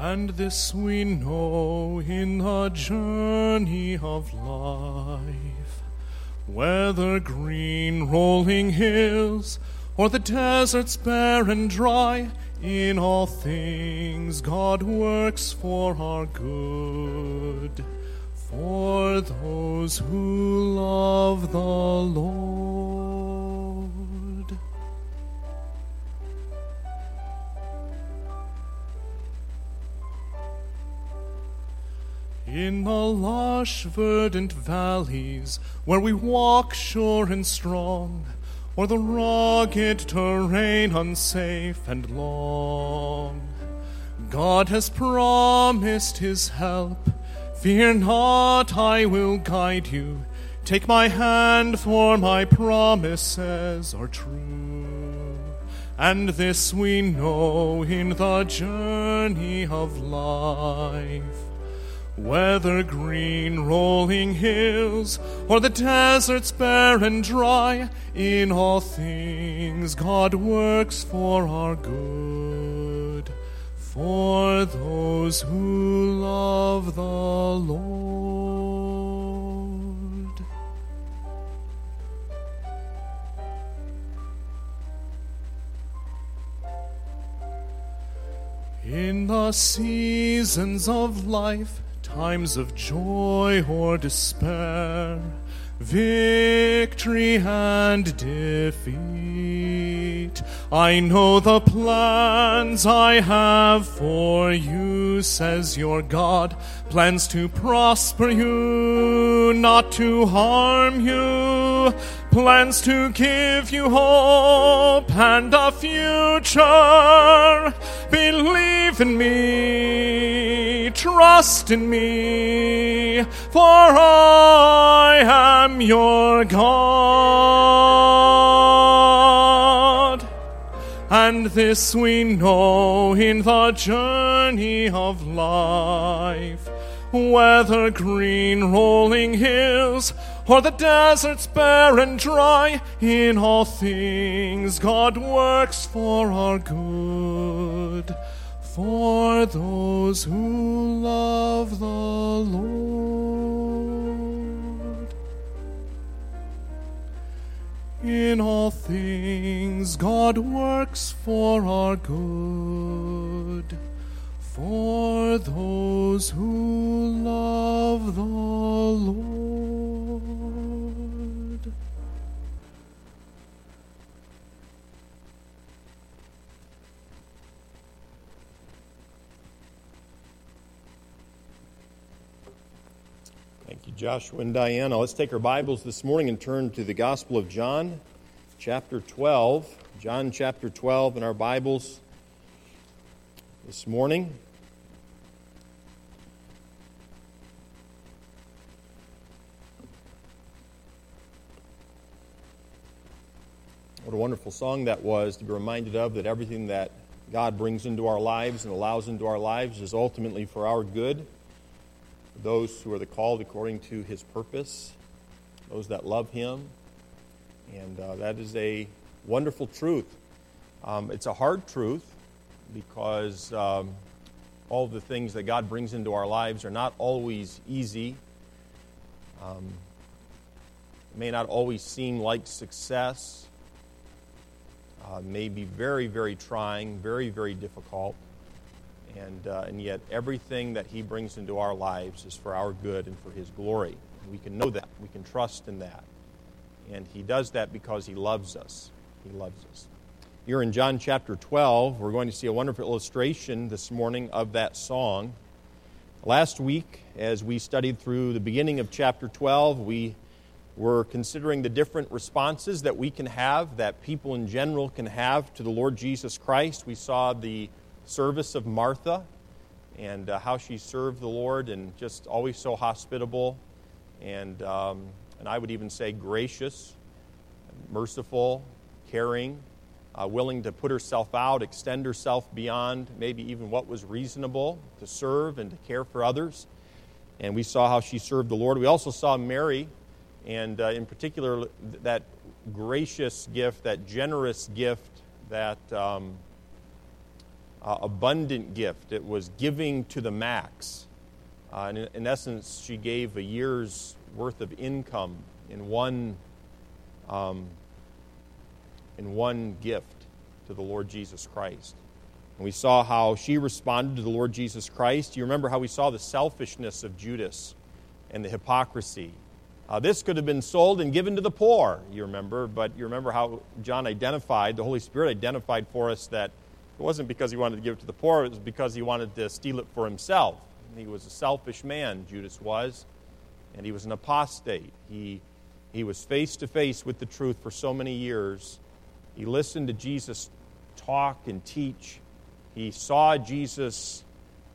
And this we know in the journey of life, whether green rolling hills or the deserts bare and dry, in all things God works for our good, for those who love the Lord. In the lush, verdant valleys where we walk sure and strong, or the rugged terrain unsafe and long, God has promised his help. Fear not, I will guide you. Take my hand, for my promises are true. And this we know in the journey of life. Whether green rolling hills or the deserts bare and dry, in all things God works for our good, for those who love the Lord. In the seasons of life, times of joy or despair, victory and defeat. I know the plans I have for you, says your God, plans to prosper you, not to harm you, plans to give you hope and a future. Believe in me, trust in me, for I am your God. And this we know in the journey of life, whether green rolling hills or the deserts bare and dry, in all things God works for our good, for those who love the Lord. In all things God works for our good, for those who love the Lord. Joshua and Diana. Let's take our Bibles this morning and turn to the Gospel of John, chapter 12. John chapter 12 in our Bibles this morning. What a wonderful song that was to be reminded of that everything that God brings into our lives and allows into our lives is ultimately for our good those who are the called according to his purpose, those that love him. And uh, that is a wonderful truth. Um, it's a hard truth because um, all the things that God brings into our lives are not always easy. Um, may not always seem like success. Uh, may be very, very trying, very, very difficult. And, uh, and yet, everything that He brings into our lives is for our good and for His glory. We can know that. We can trust in that. And He does that because He loves us. He loves us. Here in John chapter 12, we're going to see a wonderful illustration this morning of that song. Last week, as we studied through the beginning of chapter 12, we were considering the different responses that we can have, that people in general can have to the Lord Jesus Christ. We saw the service of Martha and uh, how she served the Lord and just always so hospitable and, um, and I would even say gracious, merciful, caring, uh, willing to put herself out, extend herself beyond maybe even what was reasonable to serve and to care for others. And we saw how she served the Lord. We also saw Mary, and uh, in particular, that gracious gift, that generous gift that. Um, uh, abundant gift. It was giving to the max. Uh, in, in, essence, she gave a year's worth of income in one, um, in one gift to the Lord Jesus Christ. And we saw how she responded to the Lord Jesus Christ. You remember how we saw the selfishness of Judas and the hypocrisy. Uh, this could have been sold and given to the poor, you remember, but you remember how John identified, the Holy Spirit identified for us that it wasn't because he wanted to give it to the poor, it was because he wanted to steal it for himself. He was a selfish man, Judas was, and he was an apostate. He, he was face to face with the truth for so many years. He listened to Jesus talk and teach. He saw Jesus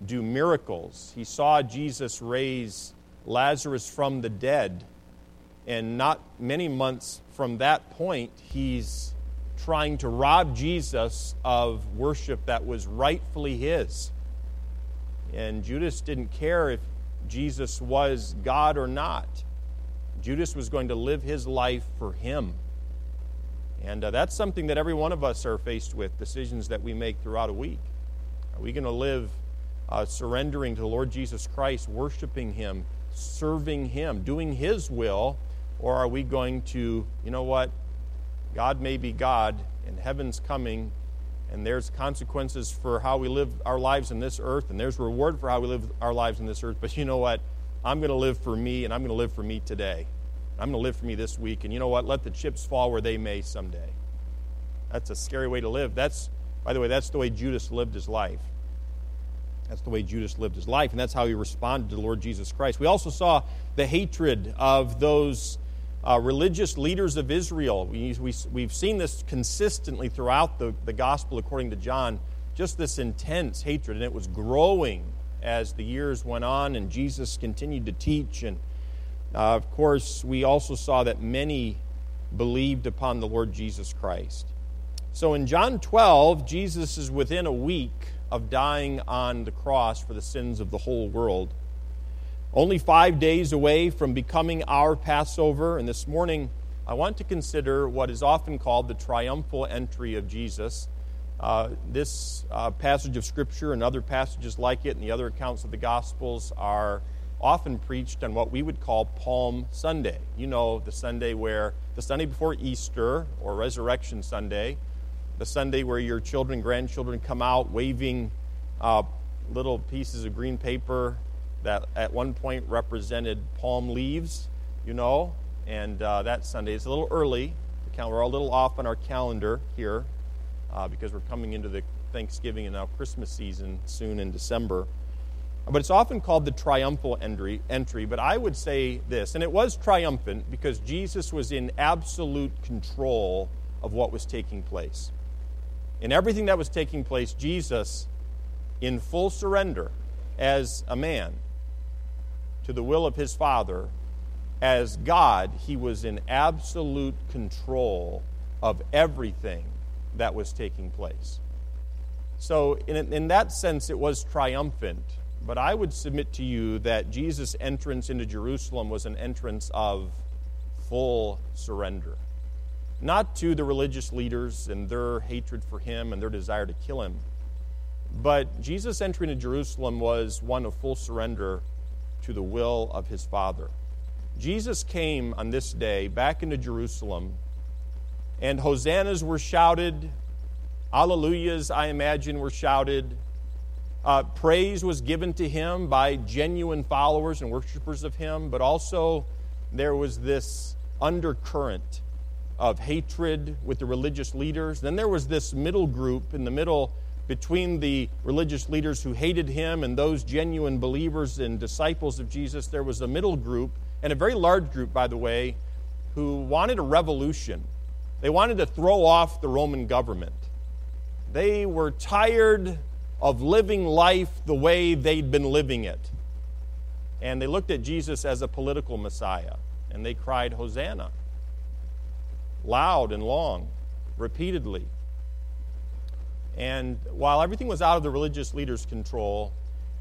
do miracles. He saw Jesus raise Lazarus from the dead. And not many months from that point, he's trying to rob Jesus of worship that was rightfully his. And Judas didn't care if Jesus was God or not. Judas was going to live his life for him. And uh, that's something that every one of us are faced with decisions that we make throughout a week. Are we going to live uh, surrendering to the Lord Jesus Christ, worshiping Him, serving Him, doing His will? Or are we going to, you know what? God may be God, and heaven's coming, and there's consequences for how we live our lives in this earth, and there's reward for how we live our lives in this earth. But you know what? I'm going to live for me, and I'm going to live for me today. I'm going to live for me this week. And you know what? Let the chips fall where they may someday. That's a scary way to live. That's, by the way, that's the way Judas lived his life. That's the way Judas lived his life, and that's how he responded to the Lord Jesus Christ. We also saw the hatred of those uh, religious leaders of Israel. We, we, we've seen this consistently throughout the, the gospel according to John, just this intense hatred, and it was growing as the years went on and Jesus continued to teach. And uh, of course, we also saw that many believed upon the Lord Jesus Christ. So in John 12, Jesus is within a week of dying on the cross for the sins of the whole world. Only five days away from becoming our Passover, and this morning I want to consider what is often called the triumphal entry of Jesus. Uh, this uh, passage of Scripture and other passages like it and the other accounts of the Gospels are often preached on what we would call Palm Sunday. You know, the Sunday where, the Sunday before Easter or Resurrection Sunday, the Sunday where your children and grandchildren come out waving uh, little pieces of green paper that at one point represented palm leaves, you know, and uh, that Sunday is a little early. We're a little off on our calendar here uh, because we're coming into the Thanksgiving and now Christmas season soon in December. But it's often called the triumphal entry, entry. But I would say this, and it was triumphant because Jesus was in absolute control of what was taking place. In everything that was taking place, Jesus, in full surrender as a man to the will of his Father, as God, he was in absolute control of everything that was taking place. So, in, in that sense, it was triumphant but I would submit to you that Jesus' entrance into Jerusalem was an entrance of full surrender. Not to the religious leaders and their hatred for him and their desire to kill him, but Jesus' entry into Jerusalem was one of full surrender to the will of his Father. Jesus came on this day back into Jerusalem, and hosannas were shouted, alleluias, I imagine, were shouted, uh, praise was given to him by genuine followers and worshippers of him, but also there was this undercurrent of hatred with the religious leaders. Then there was this middle group in the middle between the religious leaders who hated him and those genuine believers and disciples of Jesus. There was a middle group, and a very large group, by the way, who wanted a revolution. They wanted to throw off the Roman government. They were tired of living life the way they'd been living it. And they looked at Jesus as a political Messiah, and they cried, Hosanna, loud and long, repeatedly. And while everything was out of the religious leaders' control,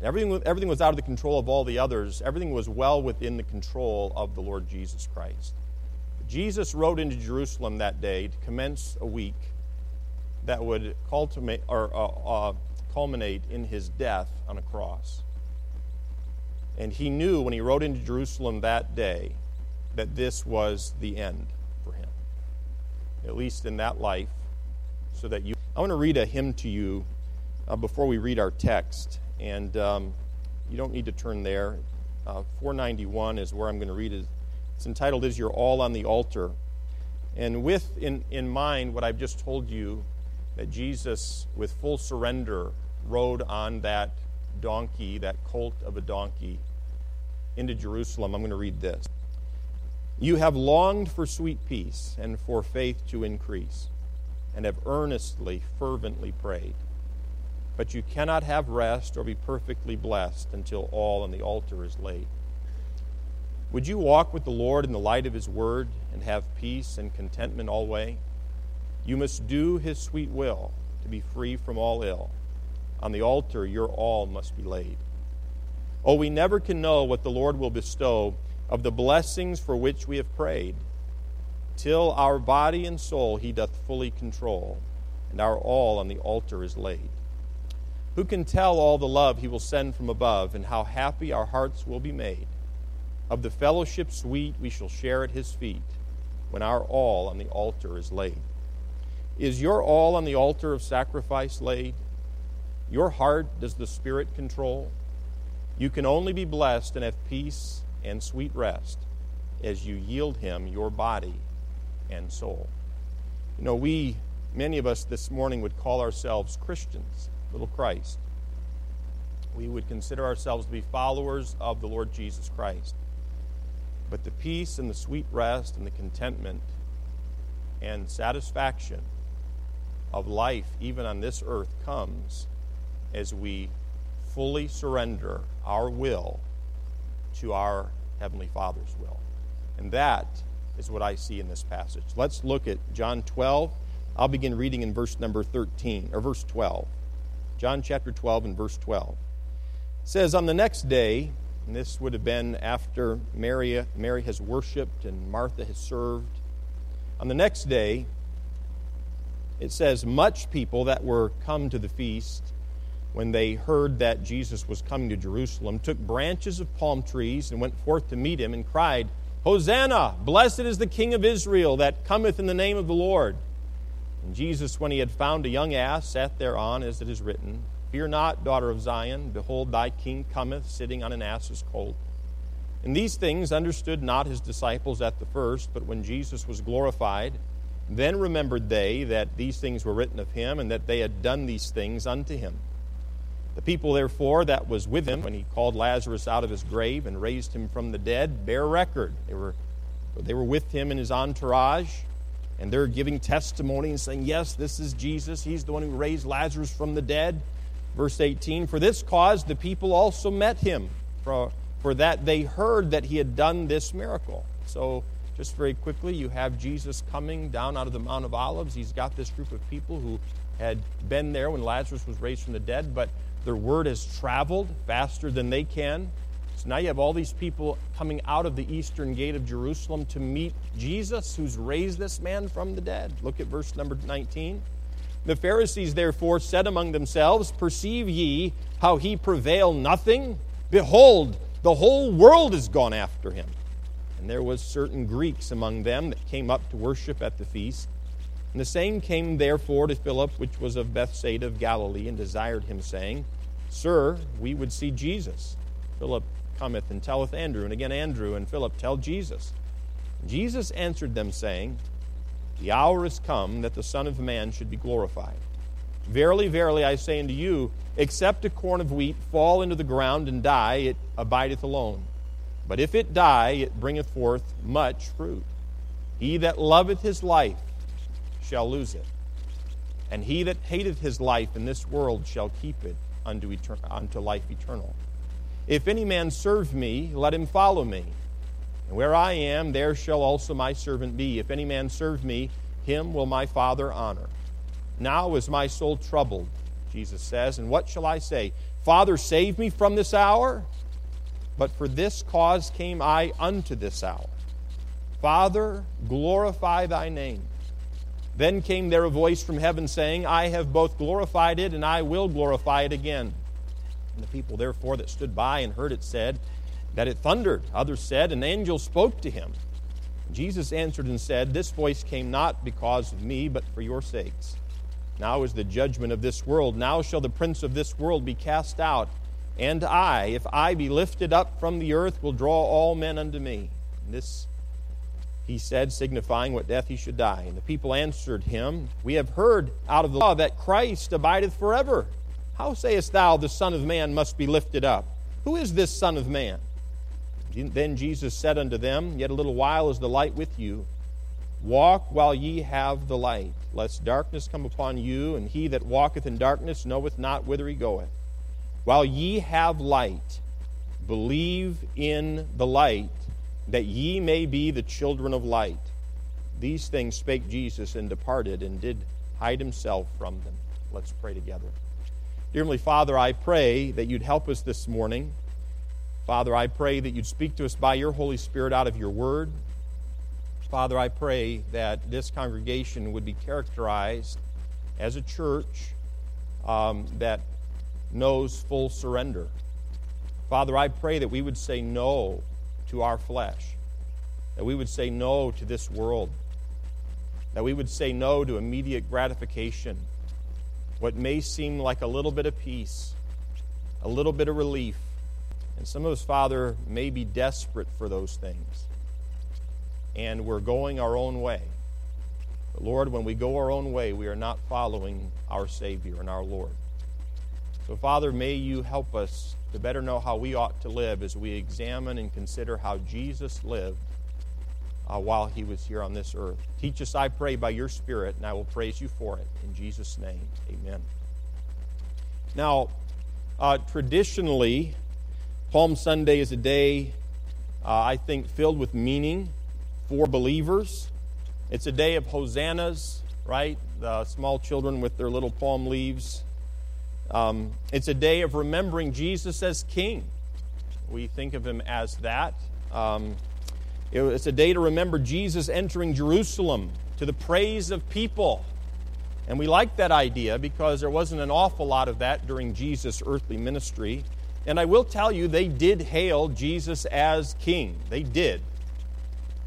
everything, everything was out of the control of all the others, everything was well within the control of the Lord Jesus Christ. Jesus rode into Jerusalem that day to commence a week that would cultivate, or, uh, uh, culminate in his death on a cross. And he knew when he rode into Jerusalem that day that this was the end for him, at least in that life, so that you. I want to read a hymn to you uh, before we read our text. And um, you don't need to turn there. Uh, 491 is where I'm going to read it. It's entitled, Is Your All on the Altar? And with in, in mind what I've just told you, that Jesus, with full surrender, rode on that donkey, that colt of a donkey, into Jerusalem, I'm going to read this. You have longed for sweet peace and for faith to increase, and have earnestly, fervently prayed. But you cannot have rest or be perfectly blessed until all on the altar is laid. Would you walk with the Lord in the light of His word and have peace and contentment always? You must do His sweet will to be free from all ill. On the altar, your all must be laid. Oh, we never can know what the Lord will bestow of the blessings for which we have prayed, till our body and soul He doth fully control, and our all on the altar is laid. Who can tell all the love he will send from above, and how happy our hearts will be made? Of the fellowship sweet we shall share at his feet, when our all on the altar is laid. Is your all on the altar of sacrifice laid? Your heart does the Spirit control? You can only be blessed and have peace and sweet rest as you yield him your body and soul. You know, we, many of us this morning, would call ourselves Christians little Christ. We would consider ourselves to be followers of the Lord Jesus Christ. But the peace and the sweet rest and the contentment and satisfaction of life, even on this earth, comes as we fully surrender our will to our Heavenly Father's will. And that is what I see in this passage. Let's look at John 12. I'll begin reading in verse number 13, or verse 12. John chapter 12 and verse 12. It says, On the next day, and this would have been after Mary, Mary has worshiped and Martha has served. On the next day, it says, Much people that were come to the feast, when they heard that Jesus was coming to Jerusalem, took branches of palm trees and went forth to meet him and cried, Hosanna! Blessed is the King of Israel that cometh in the name of the Lord. And Jesus, when he had found a young ass, sat thereon, as it is written, Fear not, daughter of Zion, behold, thy king cometh, sitting on an ass's colt. And these things understood not his disciples at the first, but when Jesus was glorified, then remembered they that these things were written of him, and that they had done these things unto him. The people, therefore, that was with him when he called Lazarus out of his grave and raised him from the dead, bear record. They were, they were with him in his entourage and they're giving testimony and saying, Yes, this is Jesus. He's the one who raised Lazarus from the dead. Verse 18 For this cause the people also met him, for, for that they heard that he had done this miracle. So, just very quickly, you have Jesus coming down out of the Mount of Olives. He's got this group of people who had been there when Lazarus was raised from the dead, but their word has traveled faster than they can. So now you have all these people coming out of the eastern gate of Jerusalem to meet Jesus, who's raised this man from the dead. Look at verse number 19. The Pharisees therefore said among themselves, Perceive ye how he prevail nothing? Behold, the whole world is gone after him. And there was certain Greeks among them that came up to worship at the feast. And the same came therefore to Philip, which was of Bethsaida of Galilee, and desired him, saying, Sir, we would see Jesus. Philip cometh and telleth Andrew. And again, Andrew and Philip tell Jesus. Jesus answered them, saying, The hour is come that the Son of Man should be glorified. Verily, verily, I say unto you, except a corn of wheat fall into the ground and die, it abideth alone. But if it die, it bringeth forth much fruit. He that loveth his life shall lose it. And he that hateth his life in this world shall keep it unto, etern- unto life eternal. If any man serve me, let him follow me. And where I am, there shall also my servant be. If any man serve me, him will my Father honor. Now is my soul troubled, Jesus says, and what shall I say? Father, save me from this hour? But for this cause came I unto this hour. Father, glorify thy name. Then came there a voice from heaven saying, I have both glorified it, and I will glorify it again. And the people, therefore, that stood by and heard it said that it thundered. Others said, An angel spoke to him. Jesus answered and said, This voice came not because of me, but for your sakes. Now is the judgment of this world. Now shall the prince of this world be cast out. And I, if I be lifted up from the earth, will draw all men unto me. And this he said, signifying what death he should die. And the people answered him, We have heard out of the law that Christ abideth forever. How sayest thou, the Son of Man must be lifted up? Who is this Son of Man? Then Jesus said unto them, Yet a little while is the light with you. Walk while ye have the light, lest darkness come upon you, and he that walketh in darkness knoweth not whither he goeth. While ye have light, believe in the light, that ye may be the children of light. These things spake Jesus and departed and did hide himself from them. Let's pray together. Dear Heavenly Father, I pray that you'd help us this morning. Father, I pray that you'd speak to us by your Holy Spirit out of your word. Father, I pray that this congregation would be characterized as a church um, that knows full surrender. Father, I pray that we would say no to our flesh, that we would say no to this world, that we would say no to immediate gratification, what may seem like a little bit of peace, a little bit of relief. And some of us, Father, may be desperate for those things. And we're going our own way. But Lord, when we go our own way, we are not following our Savior and our Lord. So, Father, may you help us to better know how we ought to live as we examine and consider how Jesus lived uh, while he was here on this earth. Teach us, I pray, by your Spirit, and I will praise you for it. In Jesus' name, amen. Now, uh, traditionally, Palm Sunday is a day, uh, I think, filled with meaning for believers. It's a day of hosannas, right? The small children with their little palm leaves um, it's a day of remembering Jesus as King. We think of him as that. Um, it, it's a day to remember Jesus entering Jerusalem to the praise of people. And we like that idea because there wasn't an awful lot of that during Jesus' earthly ministry. And I will tell you, they did hail Jesus as king. They did.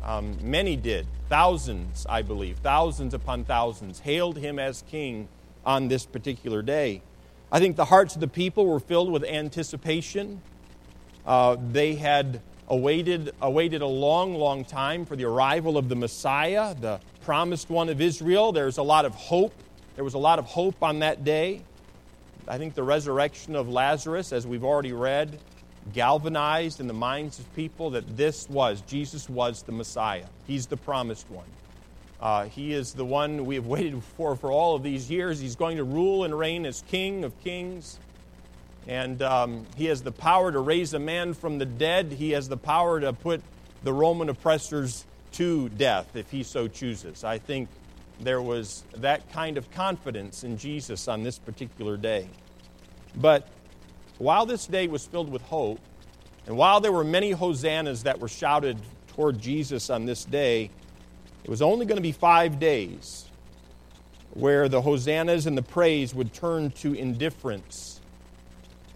Um, many did. Thousands, I believe, thousands upon thousands, hailed him as king on this particular day. I think the hearts of the people were filled with anticipation. Uh, they had awaited, awaited a long, long time for the arrival of the Messiah, the promised one of Israel. There's a lot of hope. There was a lot of hope on that day. I think the resurrection of Lazarus, as we've already read, galvanized in the minds of people that this was, Jesus was the Messiah. He's the promised one. Uh, he is the one we have waited for for all of these years. He's going to rule and reign as King of kings. And um, he has the power to raise a man from the dead. He has the power to put the Roman oppressors to death if he so chooses. I think there was that kind of confidence in Jesus on this particular day. But while this day was filled with hope, and while there were many hosannas that were shouted toward Jesus on this day, it was only going to be five days where the hosannas and the praise would turn to indifference.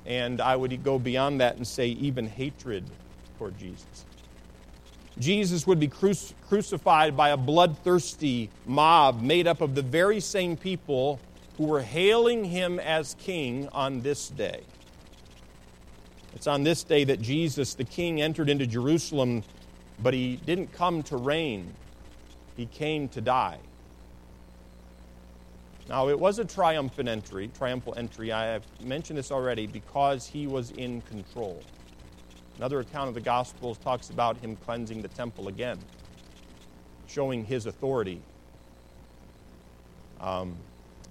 And I would go beyond that and say, even hatred toward Jesus. Jesus would be cruci- crucified by a bloodthirsty mob made up of the very same people who were hailing him as king on this day. It's on this day that Jesus, the king, entered into Jerusalem, but he didn't come to reign. He came to die. Now, it was a triumphant entry, triumphal entry. I have mentioned this already because he was in control. Another account of the Gospels talks about him cleansing the temple again, showing his authority. Um,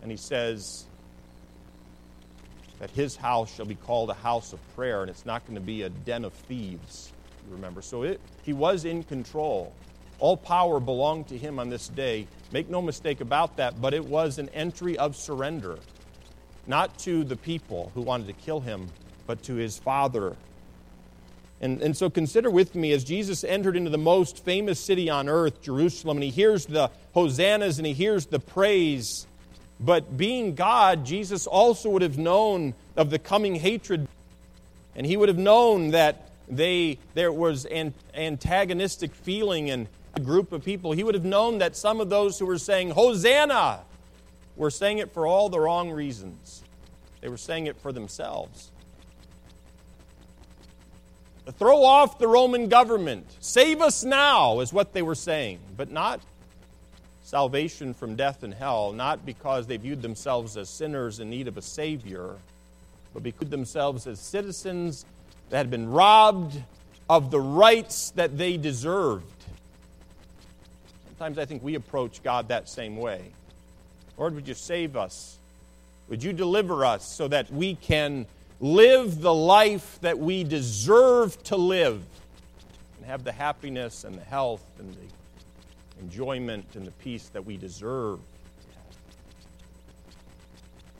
and he says that his house shall be called a house of prayer, and it's not going to be a den of thieves, you remember. So it, he was in control. All power belonged to him on this day. Make no mistake about that, but it was an entry of surrender, not to the people who wanted to kill him, but to his Father. And, and so consider with me as Jesus entered into the most famous city on earth, Jerusalem, and he hears the hosannas and he hears the praise. But being God, Jesus also would have known of the coming hatred. And he would have known that they, there was an antagonistic feeling in a group of people. He would have known that some of those who were saying, Hosanna, were saying it for all the wrong reasons. They were saying it for themselves. Throw off the Roman government. Save us now, is what they were saying, but not salvation from death and hell, not because they viewed themselves as sinners in need of a Savior, but because themselves as citizens that had been robbed of the rights that they deserved. Sometimes I think we approach God that same way. Lord, would you save us? Would you deliver us so that we can live the life that we deserve to live and have the happiness and the health and the enjoyment and the peace that we deserve?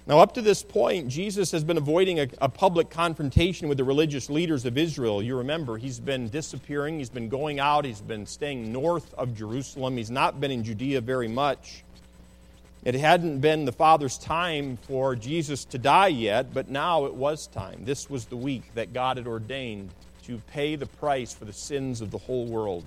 Now, up to this point, Jesus has been avoiding a, a, public confrontation with the religious leaders of Israel. You remember, he's been disappearing, he's been going out, he's been staying north of Jerusalem, he's not been in Judea very much. It hadn't been the Father's time for Jesus to die yet, but now it was time. This was the week that God had ordained to pay the price for the sins of the whole world.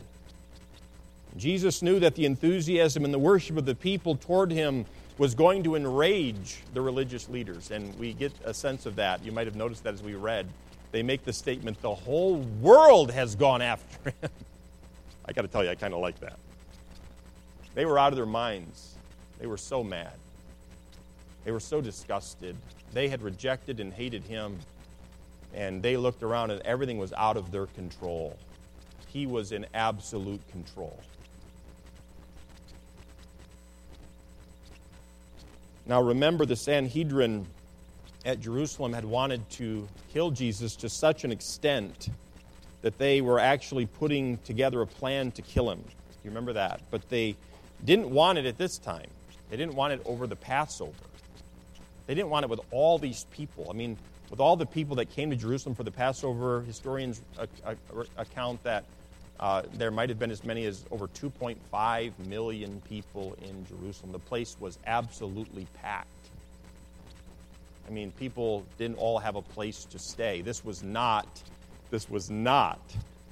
Jesus knew that the enthusiasm and the worship of the people toward him was going to enrage the religious leaders, and we get a sense of that. You might have noticed that as we read. They make the statement, the whole world has gone after him. I got to tell you, I kind of like that. They were out of their minds. They were so mad. They were so disgusted. They had rejected and hated him, and they looked around and everything was out of their control. He was in absolute control. Now remember, the Sanhedrin at Jerusalem had wanted to kill Jesus to such an extent that they were actually putting together a plan to kill him. You remember that? But they didn't want it at this time. They didn't want it over the Passover. They didn't want it with all these people. I mean, with all the people that came to Jerusalem for the Passover, historians account that uh, there might have been as many as over 2.5 million people in Jerusalem. The place was absolutely packed. I mean, people didn't all have a place to stay. This was not, this was not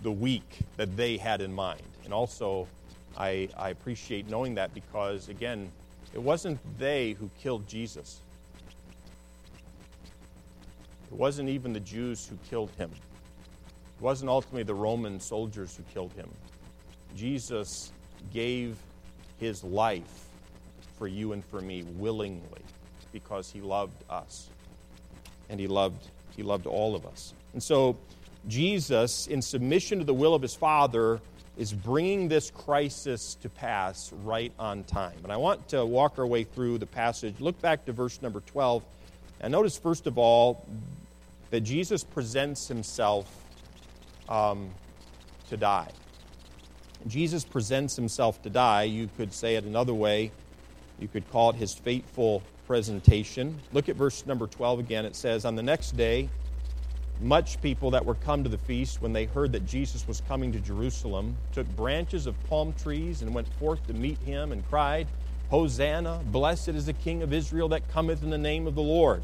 the week that they had in mind. And also, I, I appreciate knowing that because, again, it wasn't they who killed Jesus. It wasn't even the Jews who killed him. It wasn't ultimately the Roman soldiers who killed him. Jesus gave his life for you and for me willingly because he loved us. And he loved, he loved all of us. And so, Jesus, in submission to the will of his Father, is bringing this crisis to pass right on time. And I want to walk our way through the passage. Look back to verse number 12. And notice, first of all, that Jesus presents himself um, to die. Jesus presents himself to die. You could say it another way. You could call it his fateful presentation. Look at verse number 12 again. It says, On the next day, much people that were come to the feast, when they heard that Jesus was coming to Jerusalem, took branches of palm trees and went forth to meet him and cried, Hosanna, blessed is the King of Israel that cometh in the name of the Lord.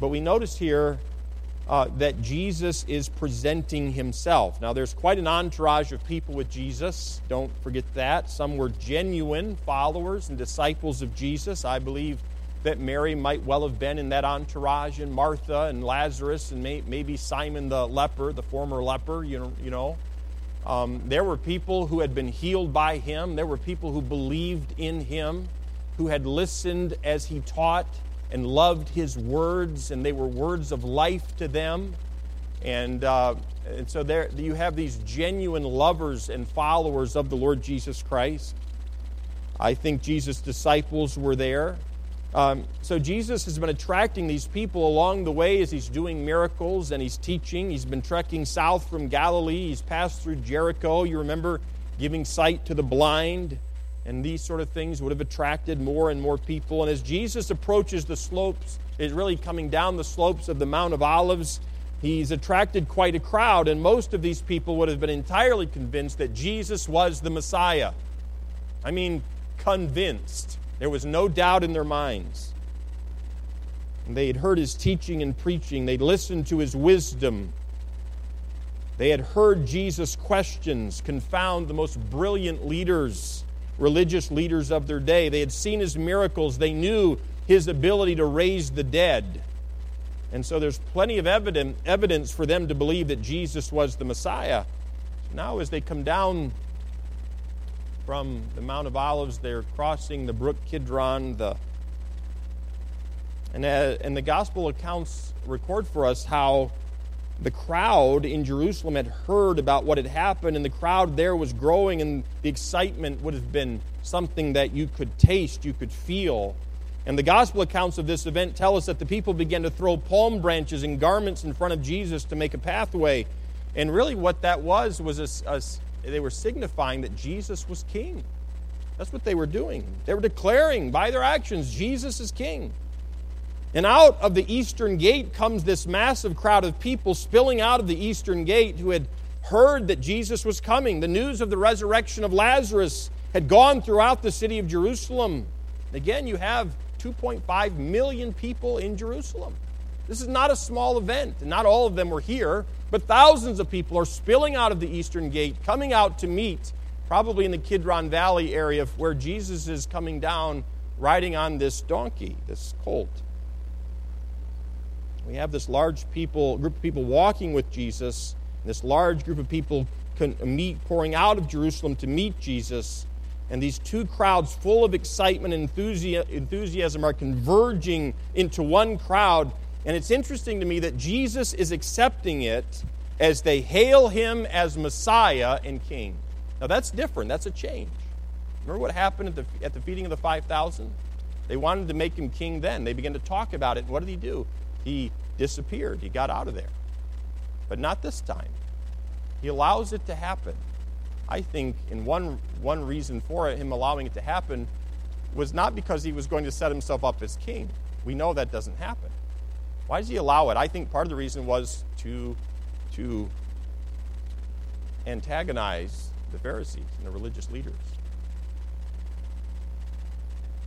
But we notice here uh, that Jesus is presenting himself. Now, there's quite an entourage of people with Jesus. Don't forget that. Some were genuine followers and disciples of Jesus. I believe that Mary might well have been in that entourage, and Martha and Lazarus, and may, maybe Simon the leper, the former leper, you know. You know. Um, there were people who had been healed by him, there were people who believed in him, who had listened as he taught and loved his words, and they were words of life to them. And, uh, and so there you have these genuine lovers and followers of the Lord Jesus Christ. I think Jesus' disciples were there. Um, so Jesus has been attracting these people along the way as he's doing miracles and he's teaching. He's been trekking south from Galilee. He's passed through Jericho. You remember giving sight to the blind and these sort of things would have attracted more and more people. And as Jesus approaches the slopes, is really coming down the slopes of the Mount of Olives, he's attracted quite a crowd, and most of these people would have been entirely convinced that Jesus was the Messiah. I mean, convinced. There was no doubt in their minds. They had heard his teaching and preaching, they'd listened to his wisdom. They had heard Jesus' questions confound the most brilliant leaders, religious leaders of their day. They had seen his miracles. They knew his ability to raise the dead. And so there's plenty of evidence for them to believe that Jesus was the Messiah. Now, as they come down from the Mount of Olives, they're crossing the brook Kidron. The, and, uh, and the gospel accounts record for us how the crowd in Jerusalem had heard about what had happened, and the crowd there was growing, and the excitement would have been something that you could taste, you could feel. And the gospel accounts of this event tell us that the people began to throw palm branches and garments in front of Jesus to make a pathway. And really, what that was was a, a, they were signifying that Jesus was king. That's what they were doing. They were declaring by their actions, Jesus is king. And out of the eastern gate comes this massive crowd of people spilling out of the eastern gate who had heard that Jesus was coming. The news of the resurrection of Lazarus had gone throughout the city of Jerusalem. Again, you have 2.5 million people in Jerusalem. This is not a small event, and not all of them were here, but thousands of people are spilling out of the eastern gate, coming out to meet, probably in the Kidron Valley area where Jesus is coming down riding on this donkey, this colt. We have this large people, group of people walking with Jesus, this large group of people meet, pouring out of Jerusalem to meet Jesus. And these two crowds, full of excitement and enthusiasm, are converging into one crowd. And it's interesting to me that Jesus is accepting it as they hail him as Messiah and King. Now, that's different. That's a change. Remember what happened at the, at the feeding of the 5,000? They wanted to make him king then. They began to talk about it. What did he do? He disappeared. He got out of there. But not this time. He allows it to happen. I think, in one, one reason for it, him allowing it to happen was not because he was going to set himself up as king. We know that doesn't happen. Why does he allow it? I think part of the reason was to, to antagonize the Pharisees and the religious leaders.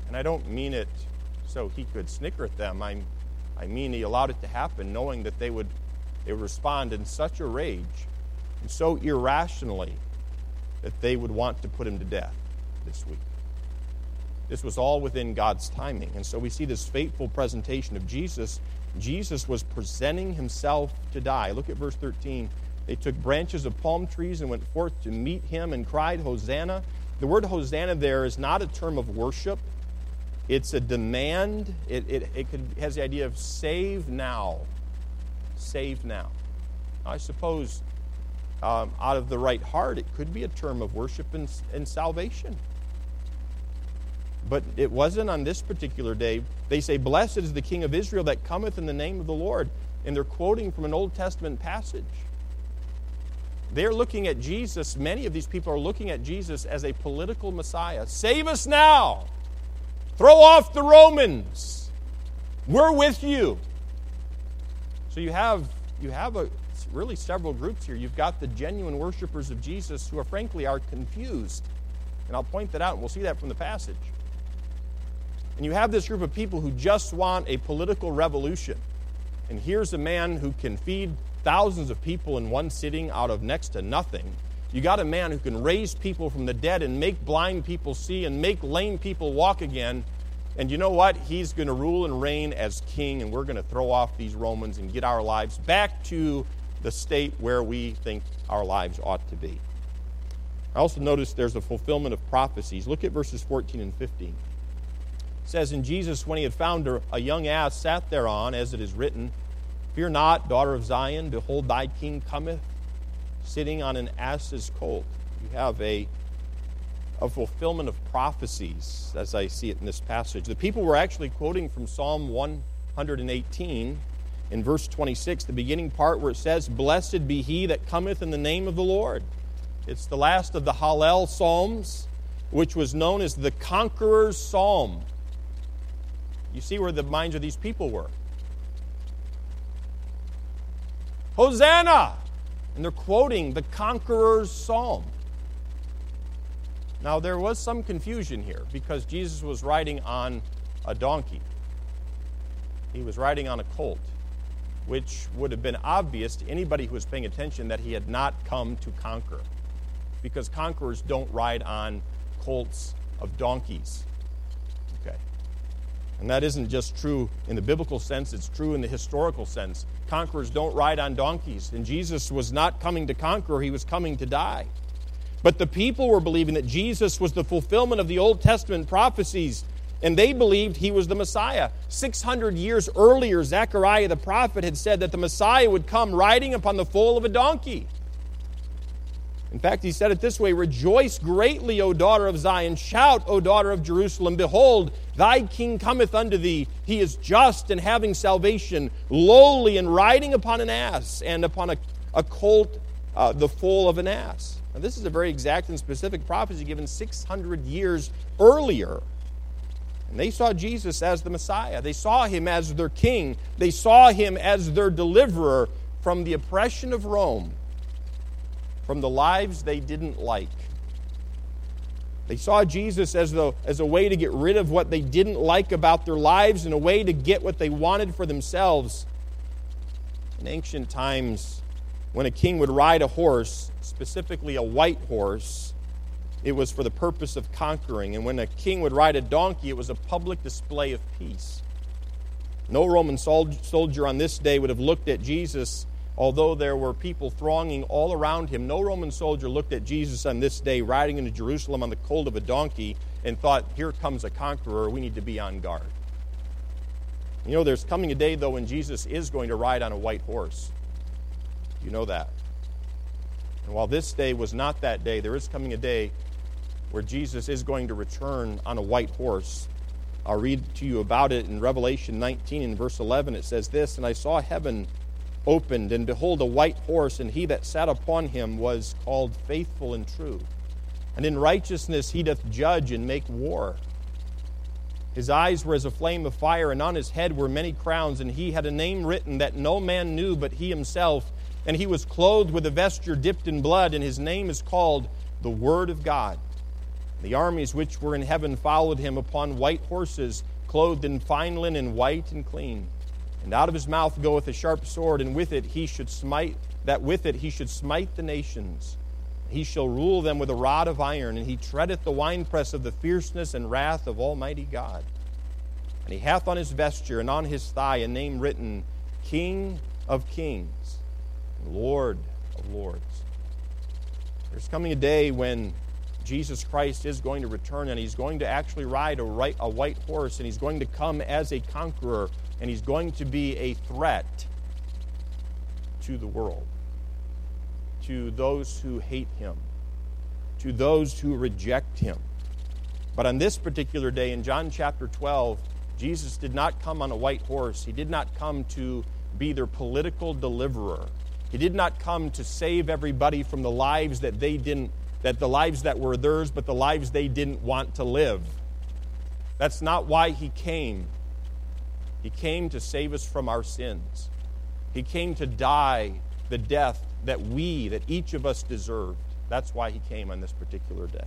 And I don't mean it so he could snicker at them. I'm I mean, he allowed it to happen knowing that they would, they would respond in such a rage and so irrationally that they would want to put him to death this week. This was all within God's timing. And so we see this fateful presentation of Jesus. Jesus was presenting himself to die. Look at verse 13. They took branches of palm trees and went forth to meet him and cried, Hosanna. The word Hosanna there is not a term of worship, it's a demand. It, it, it could, has the idea of save now. Save now. I suppose um, out of the right heart, it could be a term of worship and, and salvation. But it wasn't on this particular day. They say, Blessed is the King of Israel that cometh in the name of the Lord. And they're quoting from an Old Testament passage. They're looking at Jesus, many of these people are looking at Jesus as a political Messiah. Save us now! Throw off the Romans. We're with you. So you have you have a really several groups here. You've got the genuine worshipers of Jesus who are frankly are confused. And I'll point that out, and we'll see that from the passage. And you have this group of people who just want a political revolution. And here's a man who can feed thousands of people in one sitting out of next to nothing. You got a man who can raise people from the dead and make blind people see and make lame people walk again. And you know what? He's going to rule and reign as king, and we're going to throw off these Romans and get our lives back to the state where we think our lives ought to be. I also notice there's a fulfillment of prophecies. Look at verses 14 and 15. It says, And Jesus, when he had found a young ass, sat thereon, as it is written, Fear not, daughter of Zion, behold, thy king cometh sitting on an ass's colt. You have a, a fulfillment of prophecies, as I see it in this passage. The people were actually quoting from Psalm 118 in verse 26, the beginning part where it says, Blessed be he that cometh in the name of the Lord. It's the last of the Hallel Psalms, which was known as the Conqueror's Psalm. You see where the minds of these people were. Hosanna! And they're quoting the conqueror's psalm. Now, there was some confusion here because Jesus was riding on a donkey. He was riding on a colt, which would have been obvious to anybody who was paying attention that he had not come to conquer. Because conquerors don't ride on colts of donkeys. And that isn't just true in the biblical sense, it's true in the historical sense. Conquerors don't ride on donkeys. And Jesus was not coming to conquer, he was coming to die. But the people were believing that Jesus was the fulfillment of the Old Testament prophecies, and they believed he was the Messiah. 600 years earlier, Zechariah the prophet had said that the Messiah would come riding upon the foal of a donkey. In fact, he said it this way Rejoice greatly, O daughter of Zion. Shout, O daughter of Jerusalem. Behold, thy king cometh unto thee. He is just and having salvation, lowly and riding upon an ass, and upon a, a colt, uh, the foal of an ass. Now, this is a very exact and specific prophecy given 600 years earlier. And they saw Jesus as the Messiah. They saw him as their king. They saw him as their deliverer from the oppression of Rome, from the lives they didn't like. They saw Jesus as, the, as a way to get rid of what they didn't like about their lives and a way to get what they wanted for themselves. In ancient times, when a king would ride a horse, specifically a white horse, it was for the purpose of conquering. And when a king would ride a donkey, it was a public display of peace. No Roman soldier on this day would have looked at Jesus, although there were people thronging all around him. No Roman soldier looked at Jesus on this day riding into Jerusalem on the colt of a donkey and thought, here comes a conqueror, we need to be on guard. You know, there's coming a day, though, when Jesus is going to ride on a white horse. You know that. And while this day was not that day, there is coming a day where Jesus is going to return on a white horse. I'll read to you about it in Revelation 19 in verse 11. It says this And I saw heaven opened, and behold, a white horse, and he that sat upon him was called faithful and true. And in righteousness he doth judge and make war. His eyes were as a flame of fire, and on his head were many crowns, and he had a name written that no man knew but he himself and he was clothed with a vesture dipped in blood, and his name is called the Word of God. The armies which were in heaven followed him upon white horses, clothed in fine linen, white and clean. And out of his mouth goeth a sharp sword, and with it he should smite that with it he should smite the nations. He shall rule them with a rod of iron, and he treadeth the winepress of the fierceness and wrath of Almighty God. And he hath on his vesture and on his thigh a name written, King of Kings Lord of Lords. There's coming a day when Jesus Christ is going to return and he's going to actually ride a, a white horse and he's going to come as a conqueror and he's going to be a threat to the world, to those who hate him, to those who reject him. But on this particular day in John chapter 12, Jesus did not come on a white horse. He did not come to be their political deliverer. He did not come to save everybody from the lives that they didn't, that the lives that were theirs, but the lives they didn't want to live. That's not why he came. He came to save us from our sins. He came to die the death that we, that each of us deserved. That's why he came on this particular day.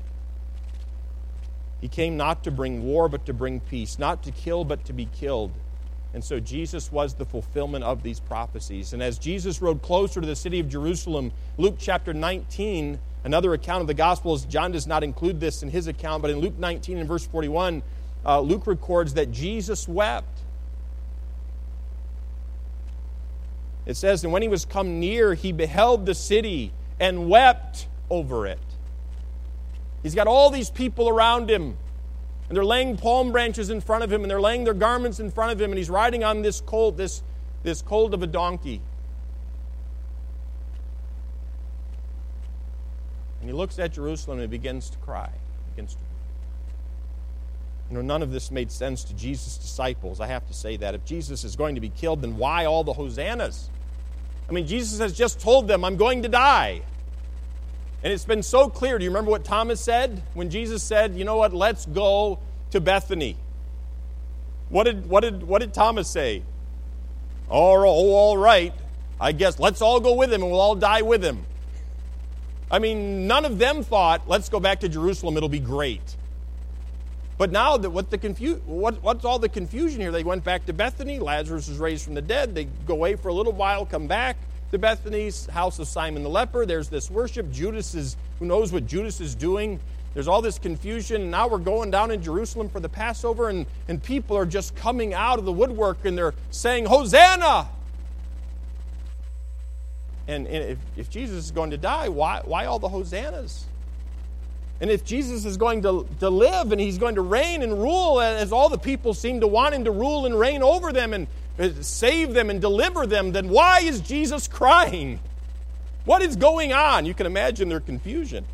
He came not to bring war, but to bring peace, not to kill, but to be killed. And so Jesus was the fulfillment of these prophecies. And as Jesus rode closer to the city of Jerusalem, Luke chapter 19, another account of the Gospels, John does not include this in his account, but in Luke 19 and verse 41, uh, Luke records that Jesus wept. It says, And when he was come near, he beheld the city and wept over it. He's got all these people around him and they're laying palm branches in front of him, and they're laying their garments in front of him, and he's riding on this colt, this, this colt of a donkey. And he looks at Jerusalem and begins to cry. Begins to you know, none of this made sense to Jesus' disciples. I have to say that. If Jesus is going to be killed, then why all the hosannas? I mean, Jesus has just told them, I'm going to die. And it's been so clear. Do you remember what Thomas said? When Jesus said, you know what, let's go to Bethany. What did, what did, what did Thomas say? Oh, oh, oh all right. I guess let's all go with him and we'll all die with him. I mean, none of them thought, let's go back to Jerusalem, it'll be great. But now, that what the confu- what, what's all the confusion here? They went back to Bethany. Lazarus was raised from the dead. They go away for a little while, come back to Bethany's house of Simon the leper. There's this worship. Judas is, who knows what Judas is doing? There's all this confusion. And now we're going down in Jerusalem for the Passover, and, and people are just coming out of the woodwork and they're saying, Hosanna! And, and if, if Jesus is going to die, why, why all the Hosannas? And if Jesus is going to, to live and he's going to reign and rule as all the people seem to want him to rule and reign over them and uh, save them and deliver them, then why is Jesus crying? What is going on? You can imagine their confusion.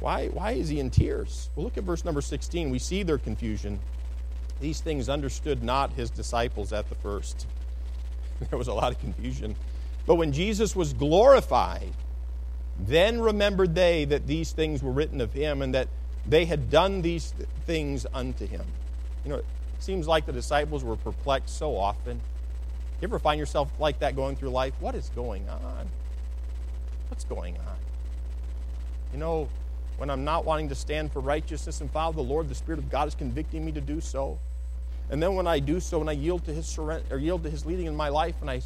Why, why is he in tears? Well, look at verse number 16. We see their confusion. These things understood not his disciples at the first. There was a lot of confusion. But when Jesus was glorified, then remembered they that these things were written of him and that they had done these things unto him. You know, it seems like the disciples were perplexed so often. You ever find yourself like that going through life? What is going on? What's going on? You know, when I'm not wanting to stand for righteousness and follow the Lord, the Spirit of God is convicting me to do so. And then when I do so and I yield to his surrender, or yield to his leading in my life and I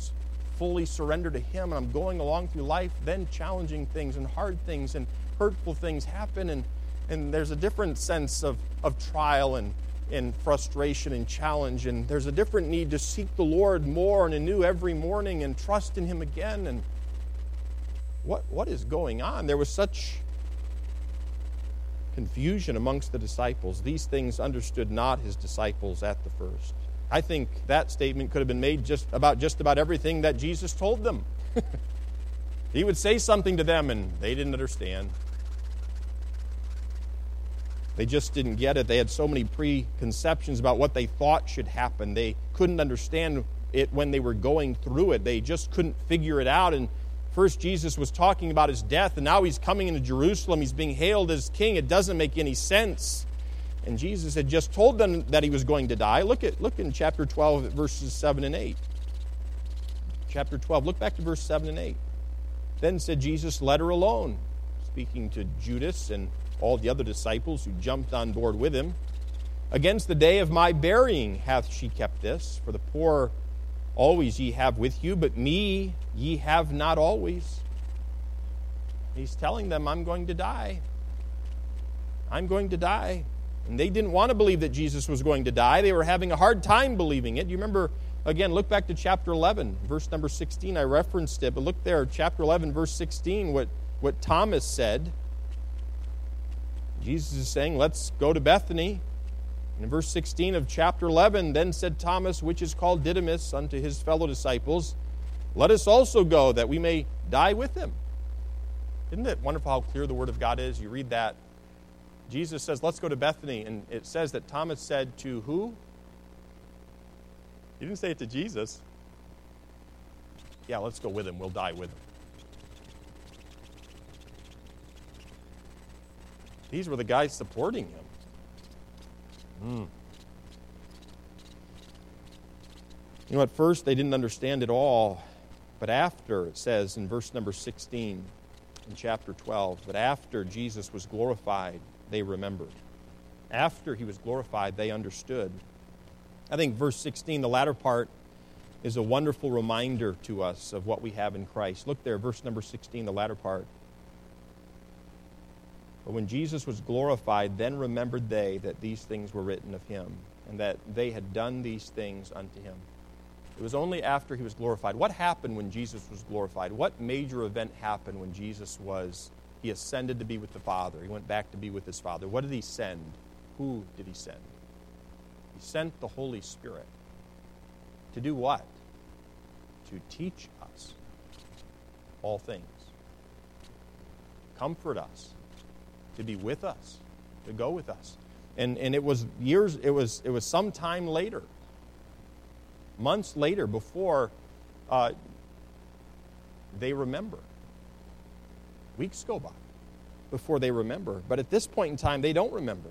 fully surrender to Him and I'm going along through life, then challenging things and hard things and hurtful things happen. And, and there's a different sense of, of trial and, and frustration and challenge. And there's a different need to seek the Lord more and anew every morning and trust in Him again. And what, what is going on? There was such confusion amongst the disciples. These things understood not his disciples at the first. I think that statement could have been made just about just about everything that Jesus told them. he would say something to them and they didn't understand. They just didn't get it. They had so many preconceptions about what they thought should happen. They couldn't understand it when they were going through it. They just couldn't figure it out. And first, Jesus was talking about his death, and now he's coming into Jerusalem. He's being hailed as king. It doesn't make any sense. And Jesus had just told them that he was going to die. Look at look in chapter 12 verses 7 and 8. Chapter 12, look back to verse 7 and 8. Then said Jesus, Let her alone, speaking to Judas and all the other disciples who jumped on board with him. Against the day of my burying hath she kept this, for the poor always ye have with you, but me ye have not always. He's telling them, I'm going to die. I'm going to die. And they didn't want to believe that Jesus was going to die. They were having a hard time believing it. You remember, again, look back to chapter 11, verse number 16. I referenced it, but look there, chapter 11, verse 16, what, what Thomas said. Jesus is saying, Let's go to Bethany. And in verse 16 of chapter 11, then said Thomas, which is called Didymus, unto his fellow disciples, Let us also go, that we may die with him. Isn't it wonderful how clear the Word of God is? You read that Jesus says, Let's go to Bethany. And it says that Thomas said to who? He didn't say it to Jesus. Yeah, let's go with him. We'll die with him. These were the guys supporting him. Mm. You know, at first they didn't understand it all, but after, it says in verse number 16 in chapter 12, but after Jesus was glorified, they remembered. After he was glorified, they understood. I think verse 16, the latter part, is a wonderful reminder to us of what we have in Christ. Look there, verse number 16, the latter part. But when Jesus was glorified, then remembered they that these things were written of him, and that they had done these things unto him. It was only after he was glorified. What happened when Jesus was glorified? What major event happened when Jesus was he ascended to be with the Father. He went back to be with his Father. What did he send? Who did he send? He sent the Holy Spirit. To do what? To teach us all things, comfort us, to be with us, to go with us. And, and it was years, it was, it was some time later, months later, before uh, they remember. Weeks go by before they remember. But at this point in time, they don't remember.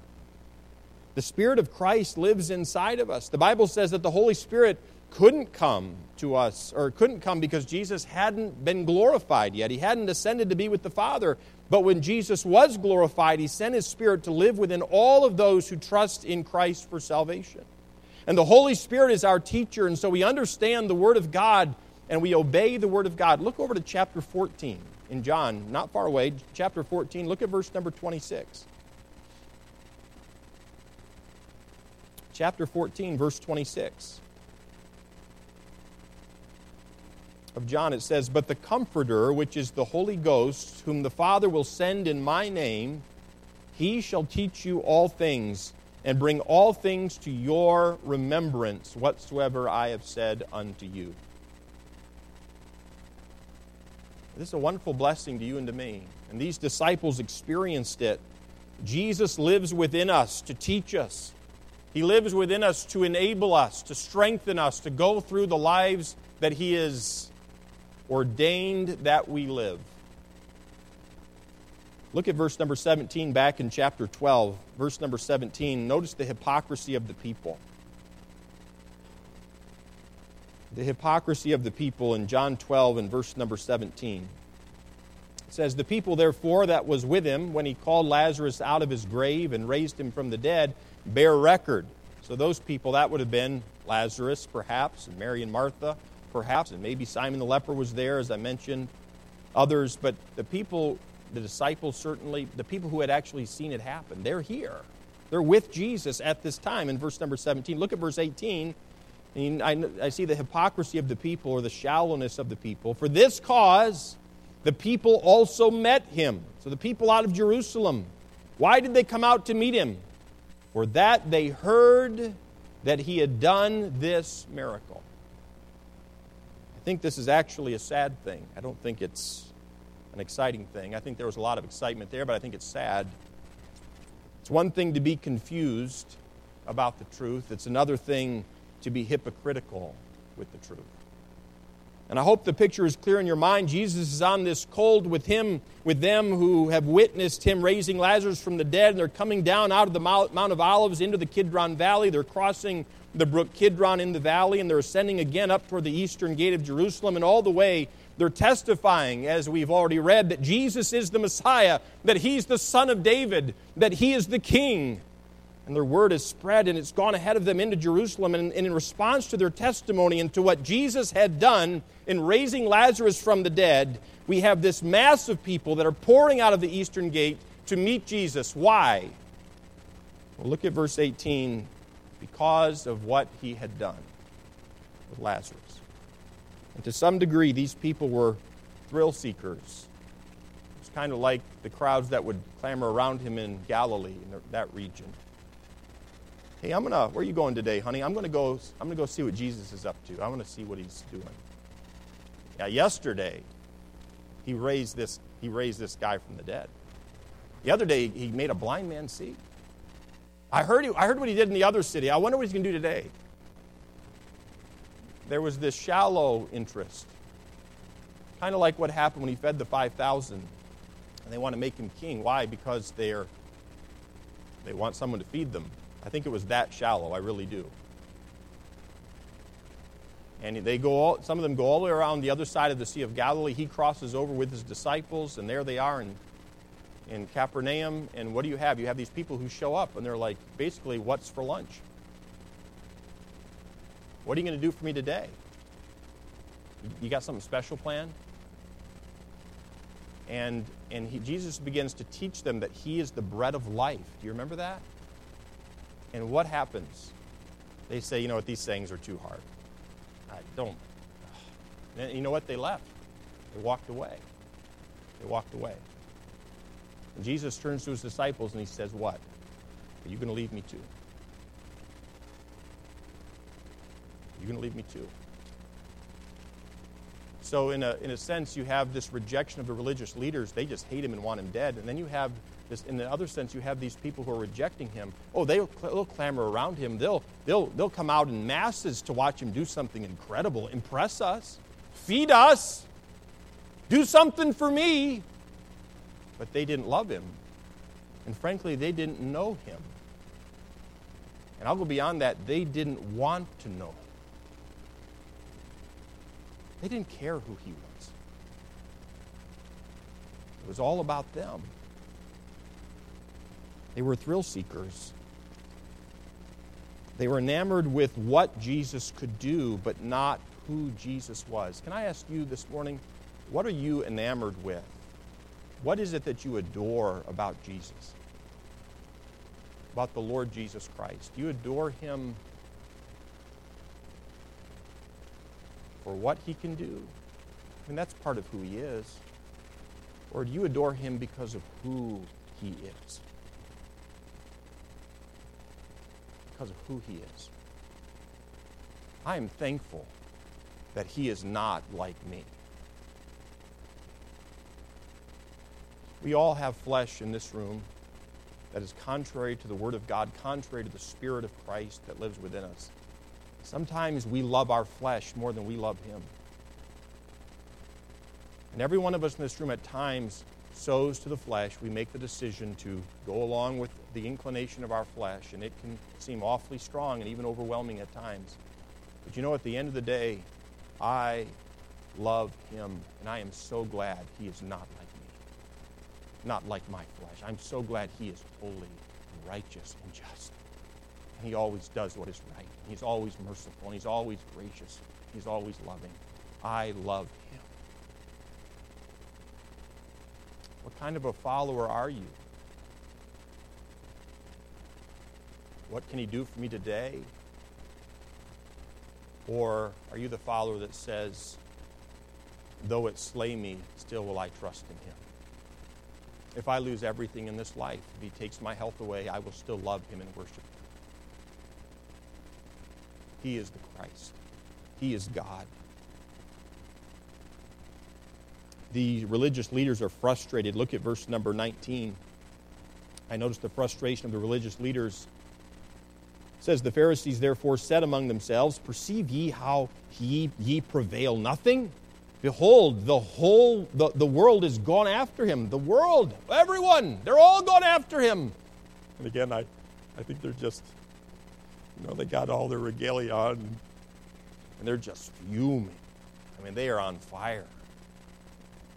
The Spirit of Christ lives inside of us. The Bible says that the Holy Spirit couldn't come to us, or couldn't come because Jesus hadn't been glorified yet. He hadn't ascended to be with the Father. But when Jesus was glorified, He sent His Spirit to live within all of those who trust in Christ for salvation. And the Holy Spirit is our teacher, and so we understand the Word of God and we obey the Word of God. Look over to chapter 14 in John, not far away, chapter 14. Look at verse number 26. Chapter 14, verse 26. of John, it says, But the Comforter, which is the Holy Ghost, whom the Father will send in my name, he shall teach you all things and bring all things to your remembrance whatsoever I have said unto you. This is a wonderful blessing to you and to me. And these disciples experienced it. Jesus lives within us to teach us. He lives within us to enable us, to strengthen us, to go through the lives that He has ordained that we live. Look at verse number 17 back in chapter 12. Verse number 17. Notice the hypocrisy of the people. The hypocrisy of the people in John 12 and verse number 17. It says, The people, therefore, that was with him when he called Lazarus out of his grave and raised him from the dead, bear record. So, those people, that would have been Lazarus, perhaps, and Mary and Martha, perhaps, and maybe Simon the leper was there, as I mentioned, others, but the people, the disciples certainly, the people who had actually seen it happen, they're here. They're with Jesus at this time in verse number 17. Look at verse 18. I, I see the hypocrisy of the people or the shallowness of the people. For this cause, the people also met him. So the people out of Jerusalem. Why did they come out to meet him? For that they heard that he had done this miracle. I think this is actually a sad thing. I don't think it's an exciting thing. I think there was a lot of excitement there, but I think it's sad. It's one thing to be confused about the truth, it's another thing to be hypocritical with the truth. And I hope the picture is clear in your mind. Jesus is on this cold with him, with them who have witnessed him raising Lazarus from the dead, and they're coming down out of the Mount of Olives into the Kidron Valley. They're crossing the brook Kidron in the valley, and they're ascending again up toward the eastern gate of Jerusalem. And all the way, they're testifying, as we've already read, that Jesus is the Messiah, that he's the Son of David, that he is the King. And their word is spread, and it's gone ahead of them into Jerusalem. And, in response to their testimony and to what Jesus had done in raising Lazarus from the dead, we have this mass of people that are pouring out of the eastern gate to meet Jesus. Why? Well, look at verse 18 because of what he had done with Lazarus. And to some degree, these people were thrill seekers. It's kind of like the crowds that would clamor around him in Galilee, in that region. Hey, I'm gonna. Where are you going today, honey? I'm gonna go. I'm gonna go see what Jesus is up to. I want to see what he's doing. Yeah, yesterday, he raised this. He raised this guy from the dead. The other day, he made a blind man see. I heard, he, I heard what he did in the other city. I wonder what he's to do today. There was this shallow interest, kind of like what happened when he fed the 5,000. And they want to make him king. Why? Because they're, they want someone to feed them. I think it was that shallow. I really do. And they go all, some of them go all the way around the other side of the Sea of Galilee. He crosses over with his disciples, and there they are in in Capernaum, and what do you have? You have these people who show up, and they're like, basically, what's for lunch? What are you going to do for me today? You got something special planned? And, and he, Jesus begins to teach them that He is the bread of life. Do you remember that? And what happens? They say, you know what, these sayings are too hard. I don't. And you know what? They left. They walked away. They walked away. And Jesus turns to his disciples and he says, What? Are you going to leave me too? Are you going to leave me too? So, in a, in a sense, you have this rejection of the religious leaders. They just hate him and want him dead. And then you have this, in the other sense, you have these people who are rejecting him. Oh, they'll, they'll clamor around him. They'll, they'll, they'll come out in masses to watch him do something incredible, impress us, feed us, do something for me but they didn't love him. And frankly, they didn't know him. And I'll go beyond that, they didn't want to know him. They didn't care who he was. It was all about them. They were thrill seekers. They were enamored with what Jesus could do, but not who Jesus was. Can I ask you this morning, what are you enamored with? What is it that you adore about Jesus? About the Lord Jesus Christ? You adore him for what he can do? I mean, that's part of who he is. Or do you adore him because of who he is? Because of who he is. I am thankful that he is not like me. We all have flesh in this room that is contrary to the Word of God, contrary to the Spirit of Christ that lives within us. Sometimes we love our flesh more than we love Him. And every one of us in this room at times sows to the flesh. We make the decision to go along with the inclination of our flesh, and it can seem awfully strong and even overwhelming at times. But you know, at the end of the day, I love Him, and I am so glad He is not like me, not like my flesh. I'm so glad He is holy and righteous and just. And He always does what is right. He's always merciful, and He's always gracious. He's always loving. I love Him. What kind of a follower are you? What can He do for me today? Or are you the follower that says, though it slay me, still will I trust in Him? If I lose everything in this life, if He takes my health away, I will still love Him and worship Him. He is the Christ, He is God. The religious leaders are frustrated. Look at verse number 19. I notice the frustration of the religious leaders. It says, The Pharisees therefore said among themselves, Perceive ye how ye, ye prevail nothing? Behold, the whole the, the world is gone after him. The world, everyone, they're all gone after him. And again, I, I think they're just, you know, they got all their regalia on and they're just fuming. I mean, they are on fire.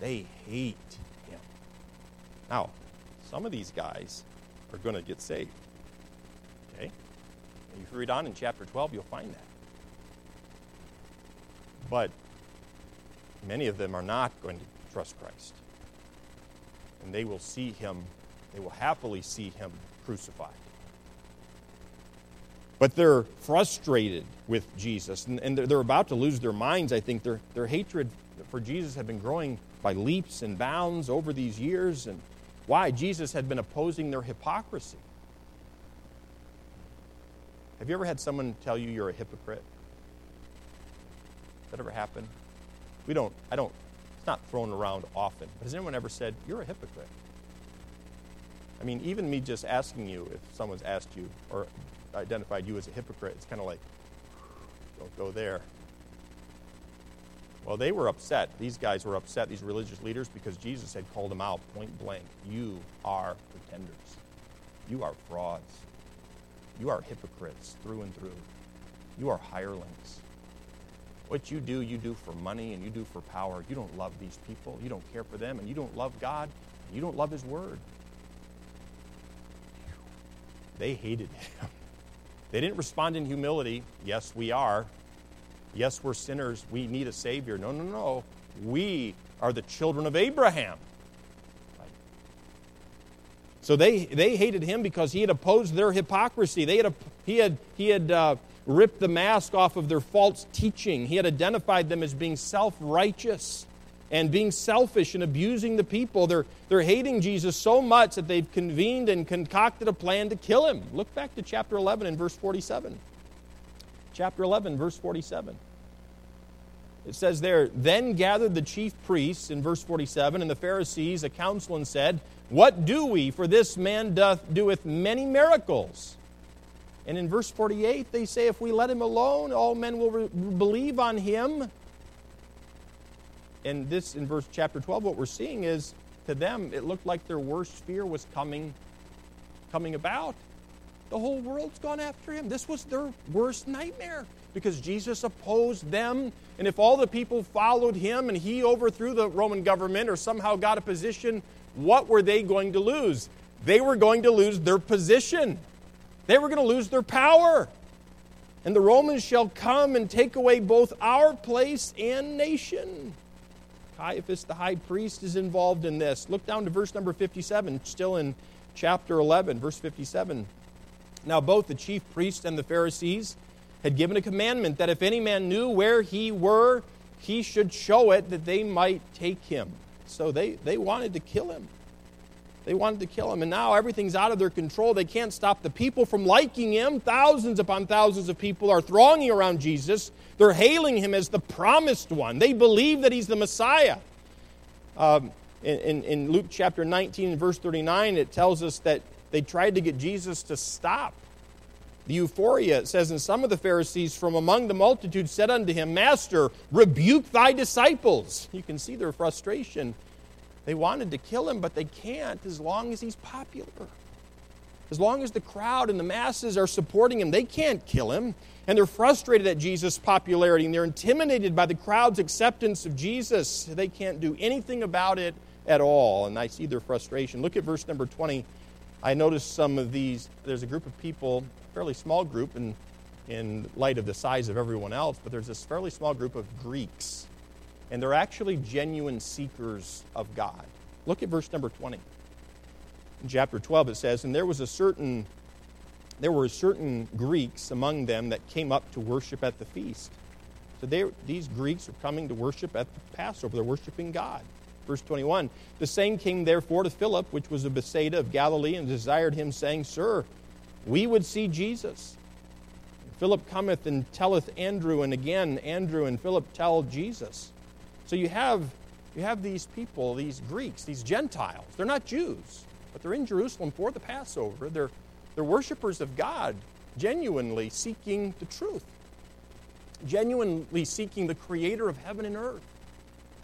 They hate him. Now, some of these guys are going to get saved. Okay? And if you read on in chapter 12, you'll find that. But many of them are not going to trust Christ. And they will see him, they will happily see him crucified. But they're frustrated with Jesus, and, and they're, they're about to lose their minds. I think their, their hatred for Jesus had been growing by leaps and bounds over these years. And why? Jesus had been opposing their hypocrisy. Have you ever had someone tell you you're a hypocrite? That ever happened? We don't, I don't, it's not thrown around often. But has anyone ever said, you're a hypocrite? I mean, even me just asking you if someone's asked you or identified you as a hypocrite, it's kind of like, don't go there. Well, they were upset. These guys were upset, these religious leaders, because Jesus had called them out point blank. You are pretenders. You are frauds. You are hypocrites through and through. You are hirelings. What you do, you do for money and you do for power. You don't love these people. You don't care for them, and you don't love God. You don't love His Word. They hated Him. They didn't respond in humility. Yes, we are. Yes, we're sinners. We need a Savior. No, no, no. We are the children of Abraham. So they, they hated him because he had opposed their hypocrisy. They had, he had, he had uh, ripped the mask off of their false teaching. He had identified them as being self righteous and being selfish and abusing the people. They're, they're hating Jesus so much that they've convened and concocted a plan to kill him. Look back to chapter 11 and verse 47 chapter 11, verse 47. It says there, Then gathered the chief priests, in verse 47, and the Pharisees a council and said, What do we? For this man doth doeth many miracles. And in verse 48, they say, If we let him alone, all men will re- believe on him. And this, in verse chapter 12, what we're seeing is to them, it looked like their worst fear was coming, coming about. The whole world's gone after him. This was their worst nightmare because Jesus opposed them. And if all the people followed him and he overthrew the Roman government or somehow got a position, what were they going to lose? They were going to lose their position, they were going to lose their power. And the Romans shall come and take away both our place and nation. Caiaphas, the high priest, is involved in this. Look down to verse number 57, still in chapter 11, verse 57. Now, both the chief priests and the Pharisees had given a commandment that if any man knew where he were, he should show it that they might take him. So they, they wanted to kill him. They wanted to kill him. And now everything's out of their control. They can't stop the people from liking him. Thousands upon thousands of people are thronging around Jesus. They're hailing him as the promised one. They believe that he's the Messiah. Um, in, in, in Luke chapter 19 verse 39, it tells us that they tried to get Jesus to stop. The euphoria, it says, and some of the Pharisees from among the multitude said unto him, Master, rebuke thy disciples. You can see their frustration. They wanted to kill him, but they can't as long as he's popular. As long as the crowd and the masses are supporting him, they can't kill him. And they're frustrated at Jesus' popularity and they're intimidated by the crowd's acceptance of Jesus. They can't do anything about it at all. And I see their frustration. Look at verse number 20. I noticed some of these. There's a group of people, fairly small group in, in light of the size of everyone else, but there's this fairly small group of Greeks and they're actually genuine seekers of God. Look at verse number 20. In chapter 12 it says, And there was a certain there were certain Greeks among them that came up to worship at the feast. So they, these Greeks are coming to worship at the Passover. They're worshiping God. Verse 21 The same came therefore to Philip, which was of Bethsaida of Galilee, and desired him, saying, Sir, we would see Jesus. Philip cometh and telleth Andrew, and again Andrew and Philip tell Jesus. So you have, you have these people, these Greeks, these Gentiles. They're not Jews, but they're in Jerusalem for the Passover. They're, they're worshipers of God, genuinely seeking the truth, genuinely seeking the creator of heaven and earth,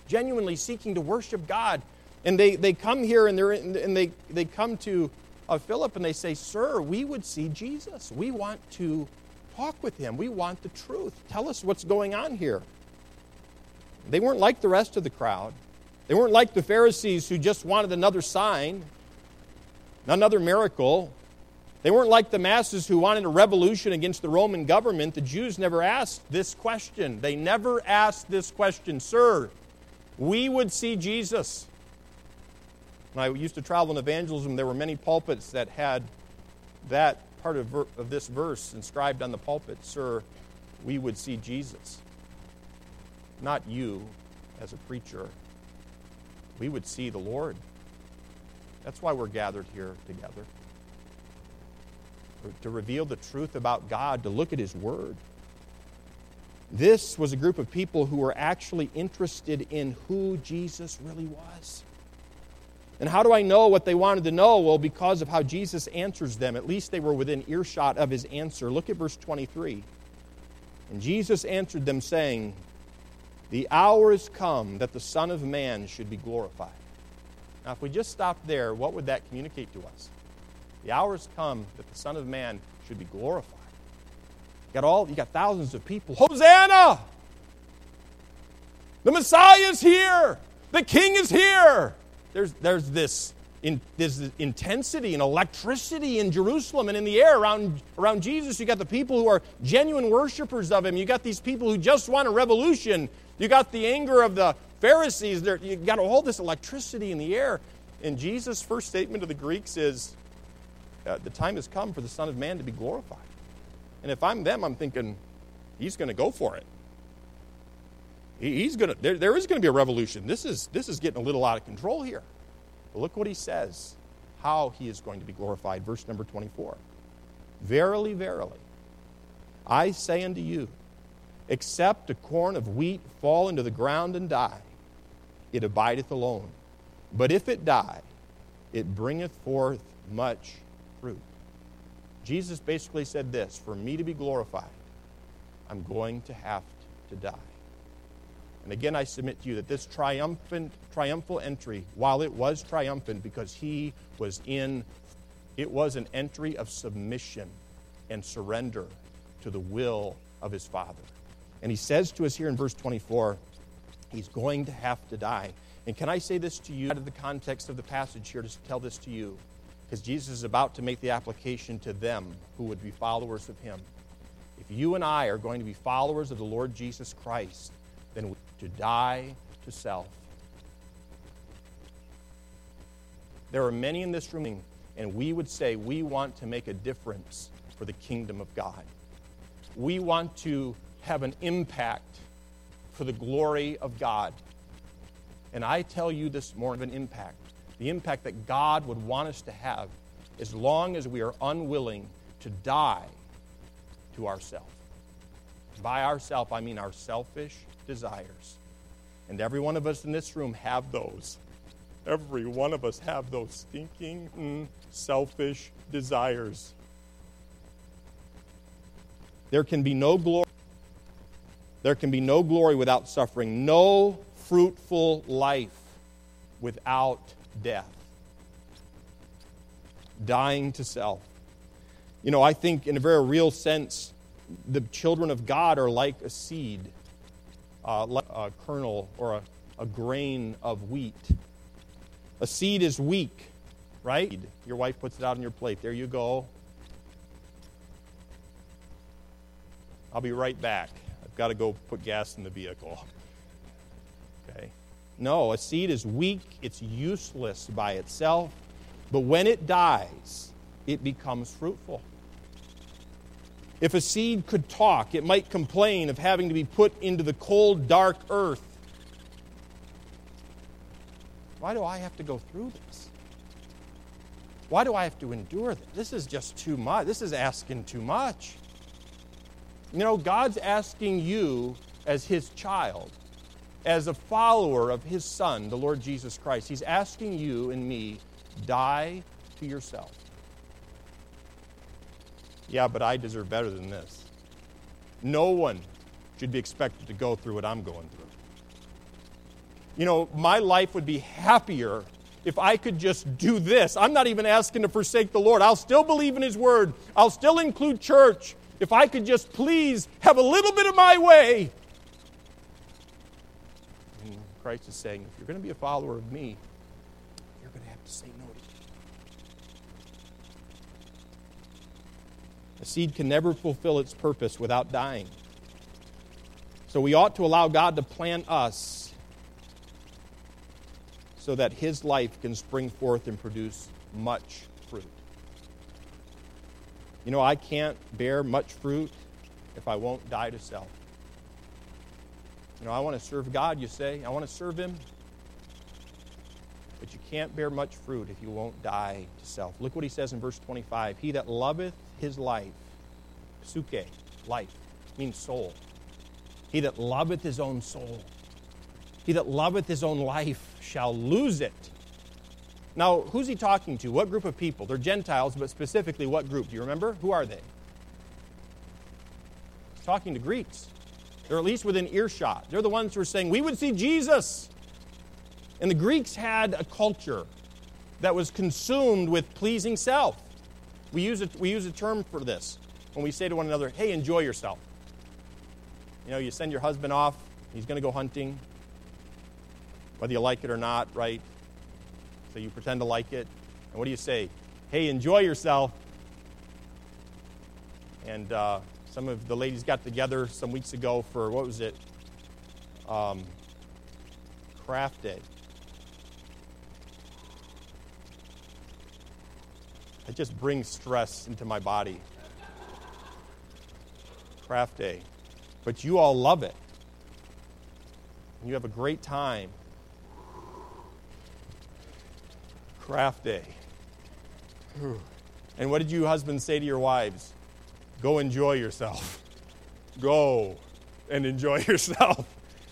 genuinely seeking to worship God. And they, they come here and, they're in, and they, they come to uh, Philip and they say, Sir, we would see Jesus. We want to talk with him. We want the truth. Tell us what's going on here. They weren't like the rest of the crowd. They weren't like the Pharisees who just wanted another sign, another miracle. They weren't like the masses who wanted a revolution against the Roman government. The Jews never asked this question. They never asked this question Sir, we would see Jesus. When I used to travel in evangelism, there were many pulpits that had that part of, ver- of this verse inscribed on the pulpit Sir, we would see Jesus not you as a preacher. We would see the Lord. That's why we're gathered here together. To reveal the truth about God, to look at His Word. This was a group of people who were actually interested in who Jesus really was. And how do I know what they wanted to know? Well, because of how Jesus answers them. At least they were within earshot of his answer. Look at verse 23. And Jesus answered them, saying, the hour is come that the Son of Man should be glorified. Now, if we just stopped there, what would that communicate to us? The hour has come that the Son of Man should be glorified. You got all you got thousands of people. Hosanna! The Messiah is here. The King is here. There's, there's this in, there's intensity and electricity in Jerusalem and in the air around, around Jesus. You got the people who are genuine worshipers of him. You got these people who just want a revolution. You got the anger of the Pharisees. There, you got all this electricity in the air. And Jesus' first statement to the Greeks is, uh, "The time has come for the Son of Man to be glorified." And if I'm them, I'm thinking, He's going to go for it. He, he's going to. There, there is going to be a revolution. This is this is getting a little out of control here. But look what he says. How he is going to be glorified. Verse number 24. Verily, verily, I say unto you except a corn of wheat fall into the ground and die, it abideth alone. But if it die, it bringeth forth much. Jesus basically said this For me to be glorified, I'm going to have to die. And again, I submit to you that this triumphant, triumphal entry, while it was triumphant because he was in It was an entry of submission and surrender to the will of his Father. And he says to us here in verse 24, he's going to have to die. And can I say this to you out of the context of the passage here to tell this to you? Because Jesus is about to make the application to them who would be followers of him. If you and I are going to be followers of the Lord Jesus Christ, then we to die to self. There are many in this room, and we would say we want to make a difference for the kingdom of God. We want to have an impact for the glory of God. And I tell you this morning of an impact. The impact that God would want us to have as long as we are unwilling to die to ourselves. By ourself, I mean our selfish desires. And every one of us in this room have those. Every one of us have those stinking, mm, selfish desires. There can be no glory. There can be no glory without suffering, no fruitful life without death. Dying to self. You know, I think in a very real sense, the children of God are like a seed, uh, like a kernel or a, a grain of wheat. A seed is weak, right? Your wife puts it out on your plate. There you go. I'll be right back. I've got to go put gas in the vehicle. Okay. No, a seed is weak, it's useless by itself, but when it dies, it becomes fruitful. If a seed could talk, it might complain of having to be put into the cold, dark earth. Why do I have to go through this? Why do I have to endure this? This is just too much. This is asking too much. You know, God's asking you as His child, as a follower of His Son, the Lord Jesus Christ, He's asking you and me, die to yourself. Yeah, but I deserve better than this. No one should be expected to go through what I'm going through. You know, my life would be happier if I could just do this. I'm not even asking to forsake the Lord. I'll still believe in His Word, I'll still include church. If I could just please have a little bit of my way. Christ is saying, if you're going to be a follower of me, you're going to have to say no to. A seed can never fulfill its purpose without dying. So we ought to allow God to plant us so that his life can spring forth and produce much fruit. You know, I can't bear much fruit if I won't die to self. You know, I want to serve God, you say. I want to serve Him. But you can't bear much fruit if you won't die to self. Look what he says in verse 25. He that loveth his life, suke, life, means soul. He that loveth his own soul, he that loveth his own life shall lose it. Now, who's he talking to? What group of people? They're Gentiles, but specifically what group? Do you remember? Who are they? He's talking to Greeks. They're at least within earshot. They're the ones who are saying, We would see Jesus. And the Greeks had a culture that was consumed with pleasing self. We use, a, we use a term for this when we say to one another, Hey, enjoy yourself. You know, you send your husband off, he's going to go hunting, whether you like it or not, right? So you pretend to like it. And what do you say? Hey, enjoy yourself. And uh, some of the ladies got together some weeks ago for, what was it? Um, craft day. It just brings stress into my body. Craft day. But you all love it. You have a great time. Craft day. And what did you husbands say to your wives? Go enjoy yourself. Go and enjoy yourself.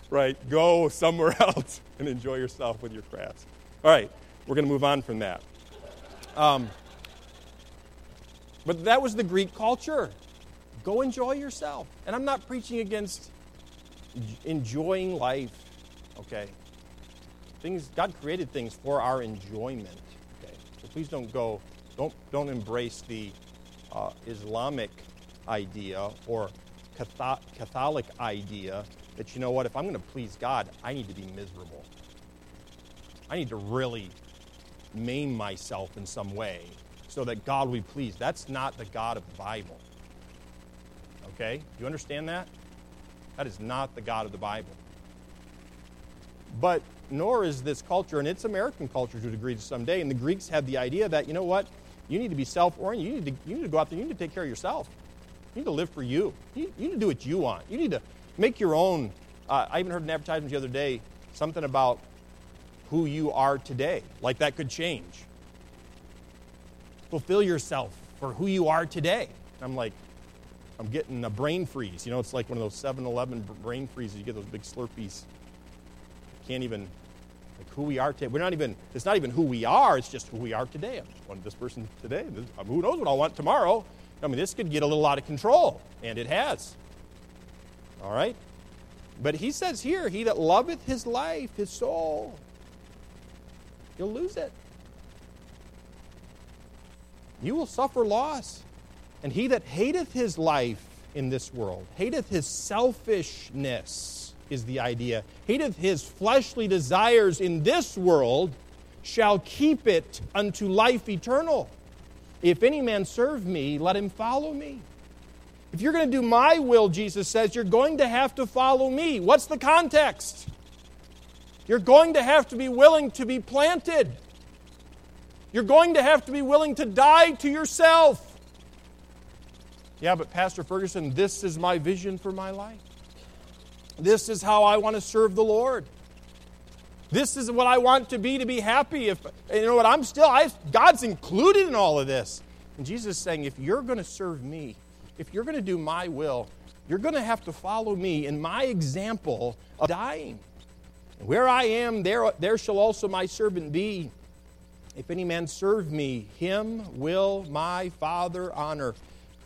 Right? Go somewhere else and enjoy yourself with your crafts. All right, we're going to move on from that. Um, but that was the Greek culture. Go enjoy yourself. And I'm not preaching against enjoying life, okay? Things God created things for our enjoyment, okay? So please don't go Don't, don't embrace the uh, Islamic idea or Catholic idea that, you know what, if I'm going to please God, I need to be miserable. I need to really maim myself in some way so that God will be pleased. That's not the God of the Bible. Okay? You understand that? That is not the God of the Bible. But nor is this culture, and it's American culture to a degree to some day, and the Greeks had the idea that, you know what, you need to be self oriented. You, you need to go out there, you need to take care of yourself. You need to live for you. You, you need to do what you want. You need to make your own. Uh, I even heard an advertisement the other day, something about who you are today. Like that could change. Fulfill yourself for who you are today. I'm like, I'm getting a brain freeze. You know, it's like one of those 7 Eleven brain freezes. You get those big slurpees. Can't even, like who we are today. We're not even, it's not even who we are, it's just who we are today. I want this person today. This, who knows what I'll want tomorrow? I mean, this could get a little out of control, and it has. All right? But he says here, he that loveth his life, his soul, you'll lose it. You will suffer loss. And he that hateth his life in this world, hateth his selfishness, is the idea, hateth his fleshly desires in this world, shall keep it unto life eternal. If any man serve me, let him follow me. If you're going to do my will, Jesus says, you're going to have to follow me. What's the context? You're going to have to be willing to be planted. You're going to have to be willing to die to yourself. Yeah, but Pastor Ferguson, this is my vision for my life. This is how I want to serve the Lord. This is what I want to be to be happy. If you know what I'm still, I, God's included in all of this. And Jesus is saying, if you're going to serve me, if you're going to do my will, you're going to have to follow me in my example of dying. Where I am, there, there shall also my servant be. If any man serve me, him will my Father honor.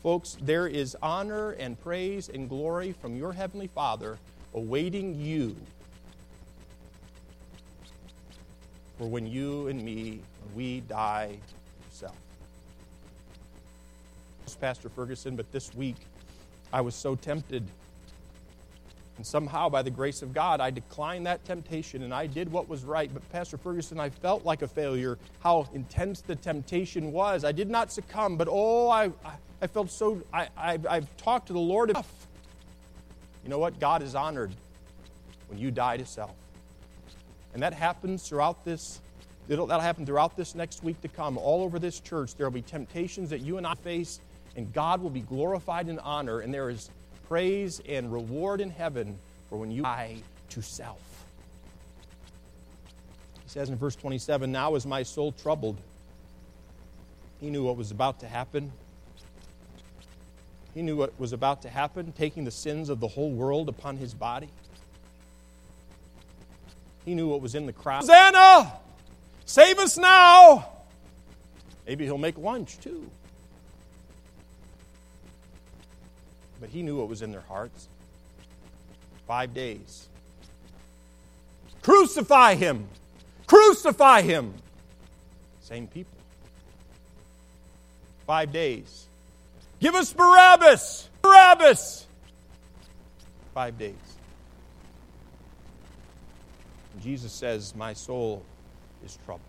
Folks, there is honor and praise and glory from your Heavenly Father awaiting you for when you and me, we die yourself. self. Pastor Ferguson, but this week I was so tempted. And somehow, by the grace of God, I declined that temptation and I did what was right. But, Pastor Ferguson, I felt like a failure, how intense the temptation was. I did not succumb, but oh, I, I felt so. I, I, I've talked to the Lord enough. You know what? God is honored when you die to self. And that happens throughout this, that'll happen throughout this next week to come. All over this church, there will be temptations that you and I face, and God will be glorified and honored, and there is praise and reward in heaven for when you die to self. He says in verse 27 Now is my soul troubled. He knew what was about to happen. He knew what was about to happen, taking the sins of the whole world upon his body. He knew what was in the crowd. Hosanna! Save us now! Maybe he'll make lunch too. But he knew what was in their hearts. Five days. Crucify him! Crucify him! Same people. Five days. Give us Barabbas! Barabbas! Five days. Jesus says, My soul is troubled.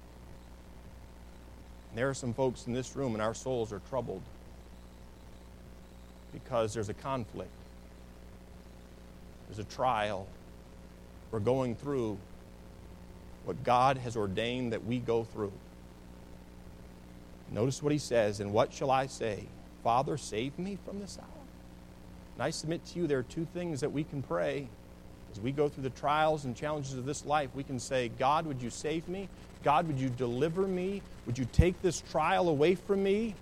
And there are some folks in this room, and our souls are troubled because there's a conflict, there's a trial. We're going through what God has ordained that we go through. Notice what he says, and what shall I say? Father, save me from this hour. And I submit to you there are two things that we can pray. As we go through the trials and challenges of this life, we can say, God, would you save me? God, would you deliver me? Would you take this trial away from me?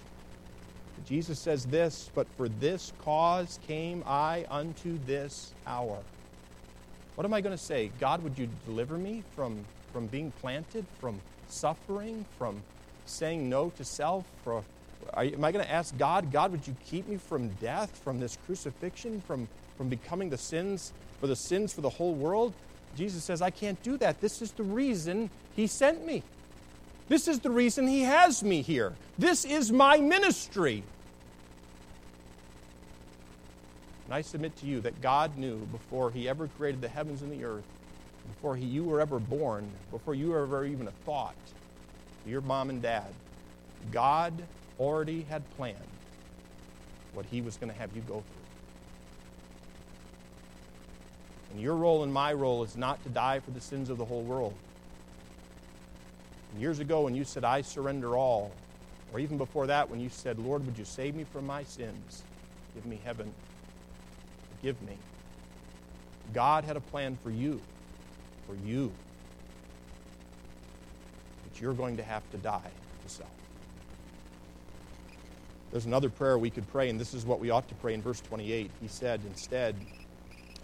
Jesus says this, but for this cause came I unto this hour. What am I going to say? God, would you deliver me from, from being planted, from suffering, from saying no to self? For, am I going to ask God, God, would you keep me from death, from this crucifixion, from, from becoming the sins for the sins for the whole world? Jesus says, I can't do that. This is the reason He sent me. This is the reason He has me here. This is my ministry. And I submit to you that God knew before He ever created the heavens and the earth, before he, you were ever born, before you were ever even a thought, your mom and dad, God already had planned what He was going to have you go through. And your role and my role is not to die for the sins of the whole world. And years ago, when you said, I surrender all, or even before that, when you said, Lord, would you save me from my sins? Give me heaven. Forgive me. God had a plan for you, for you. But you're going to have to die to self. There's another prayer we could pray, and this is what we ought to pray in verse 28. He said, instead,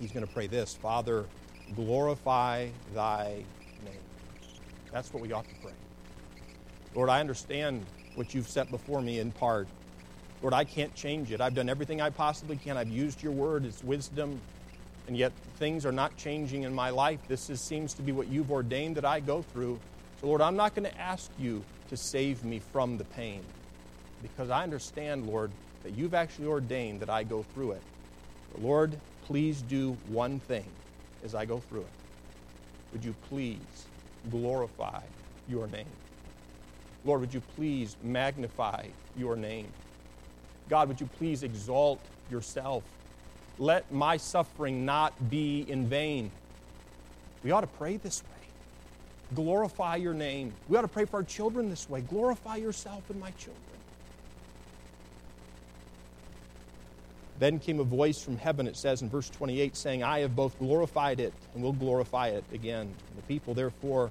he's going to pray this Father, glorify thy name. That's what we ought to pray. Lord, I understand what you've set before me in part. Lord, I can't change it. I've done everything I possibly can. I've used your word, it's wisdom, and yet things are not changing in my life. This is, seems to be what you've ordained that I go through. So, Lord, I'm not going to ask you to save me from the pain because I understand, Lord, that you've actually ordained that I go through it. But Lord, please do one thing as I go through it. Would you please glorify your name? Lord, would you please magnify your name? God, would you please exalt yourself? Let my suffering not be in vain. We ought to pray this way. Glorify your name. We ought to pray for our children this way. Glorify yourself in my children. Then came a voice from heaven, it says in verse 28, saying, I have both glorified it and will glorify it again. And the people, therefore,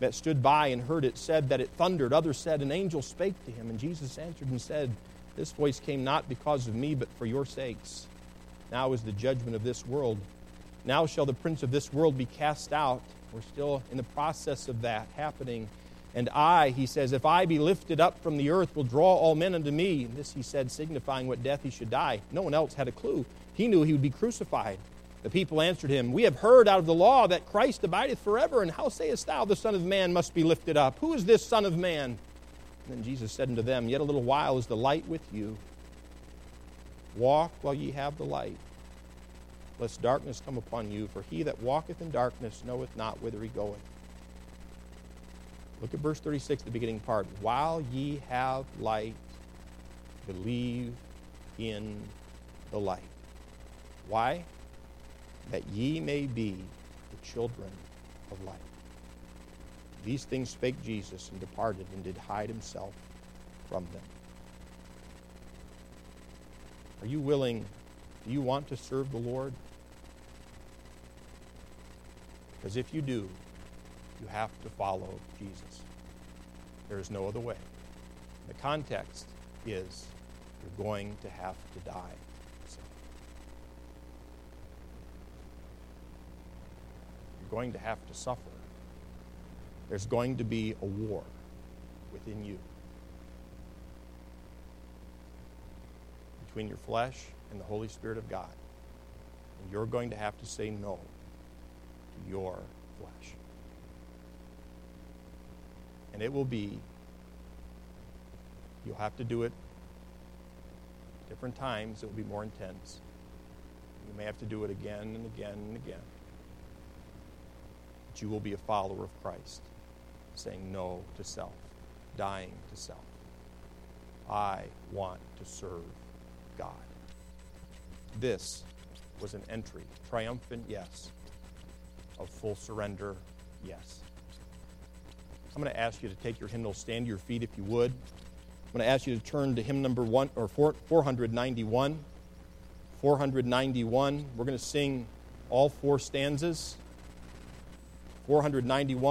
that stood by and heard it said that it thundered. Others said, An angel spake to him. And Jesus answered and said, This voice came not because of me, but for your sakes. Now is the judgment of this world. Now shall the prince of this world be cast out. We're still in the process of that happening. And I, he says, if I be lifted up from the earth, will draw all men unto me. And this he said, signifying what death he should die. No one else had a clue. He knew he would be crucified. The people answered him, We have heard out of the law that Christ abideth forever, and how sayest thou the Son of Man must be lifted up? Who is this Son of Man? And then Jesus said unto them, Yet a little while is the light with you. Walk while ye have the light, lest darkness come upon you, for he that walketh in darkness knoweth not whither he goeth. Look at verse 36, the beginning part. While ye have light, believe in the light. Why? That ye may be the children of light. These things spake Jesus and departed and did hide himself from them. Are you willing? Do you want to serve the Lord? Because if you do, you have to follow Jesus. There is no other way. The context is you're going to have to die. So you're going to have to suffer. There's going to be a war within you between your flesh and the Holy Spirit of God. And you're going to have to say no to your flesh. And it will be, you'll have to do it different times, it will be more intense. You may have to do it again and again and again. But you will be a follower of Christ, saying no to self, dying to self. I want to serve God. This was an entry, triumphant yes, of full surrender, yes. I'm going to ask you to take your hymnal, stand to your feet if you would. I'm going to ask you to turn to hymn number one or 491. 491. We're going to sing all four stanzas. 491.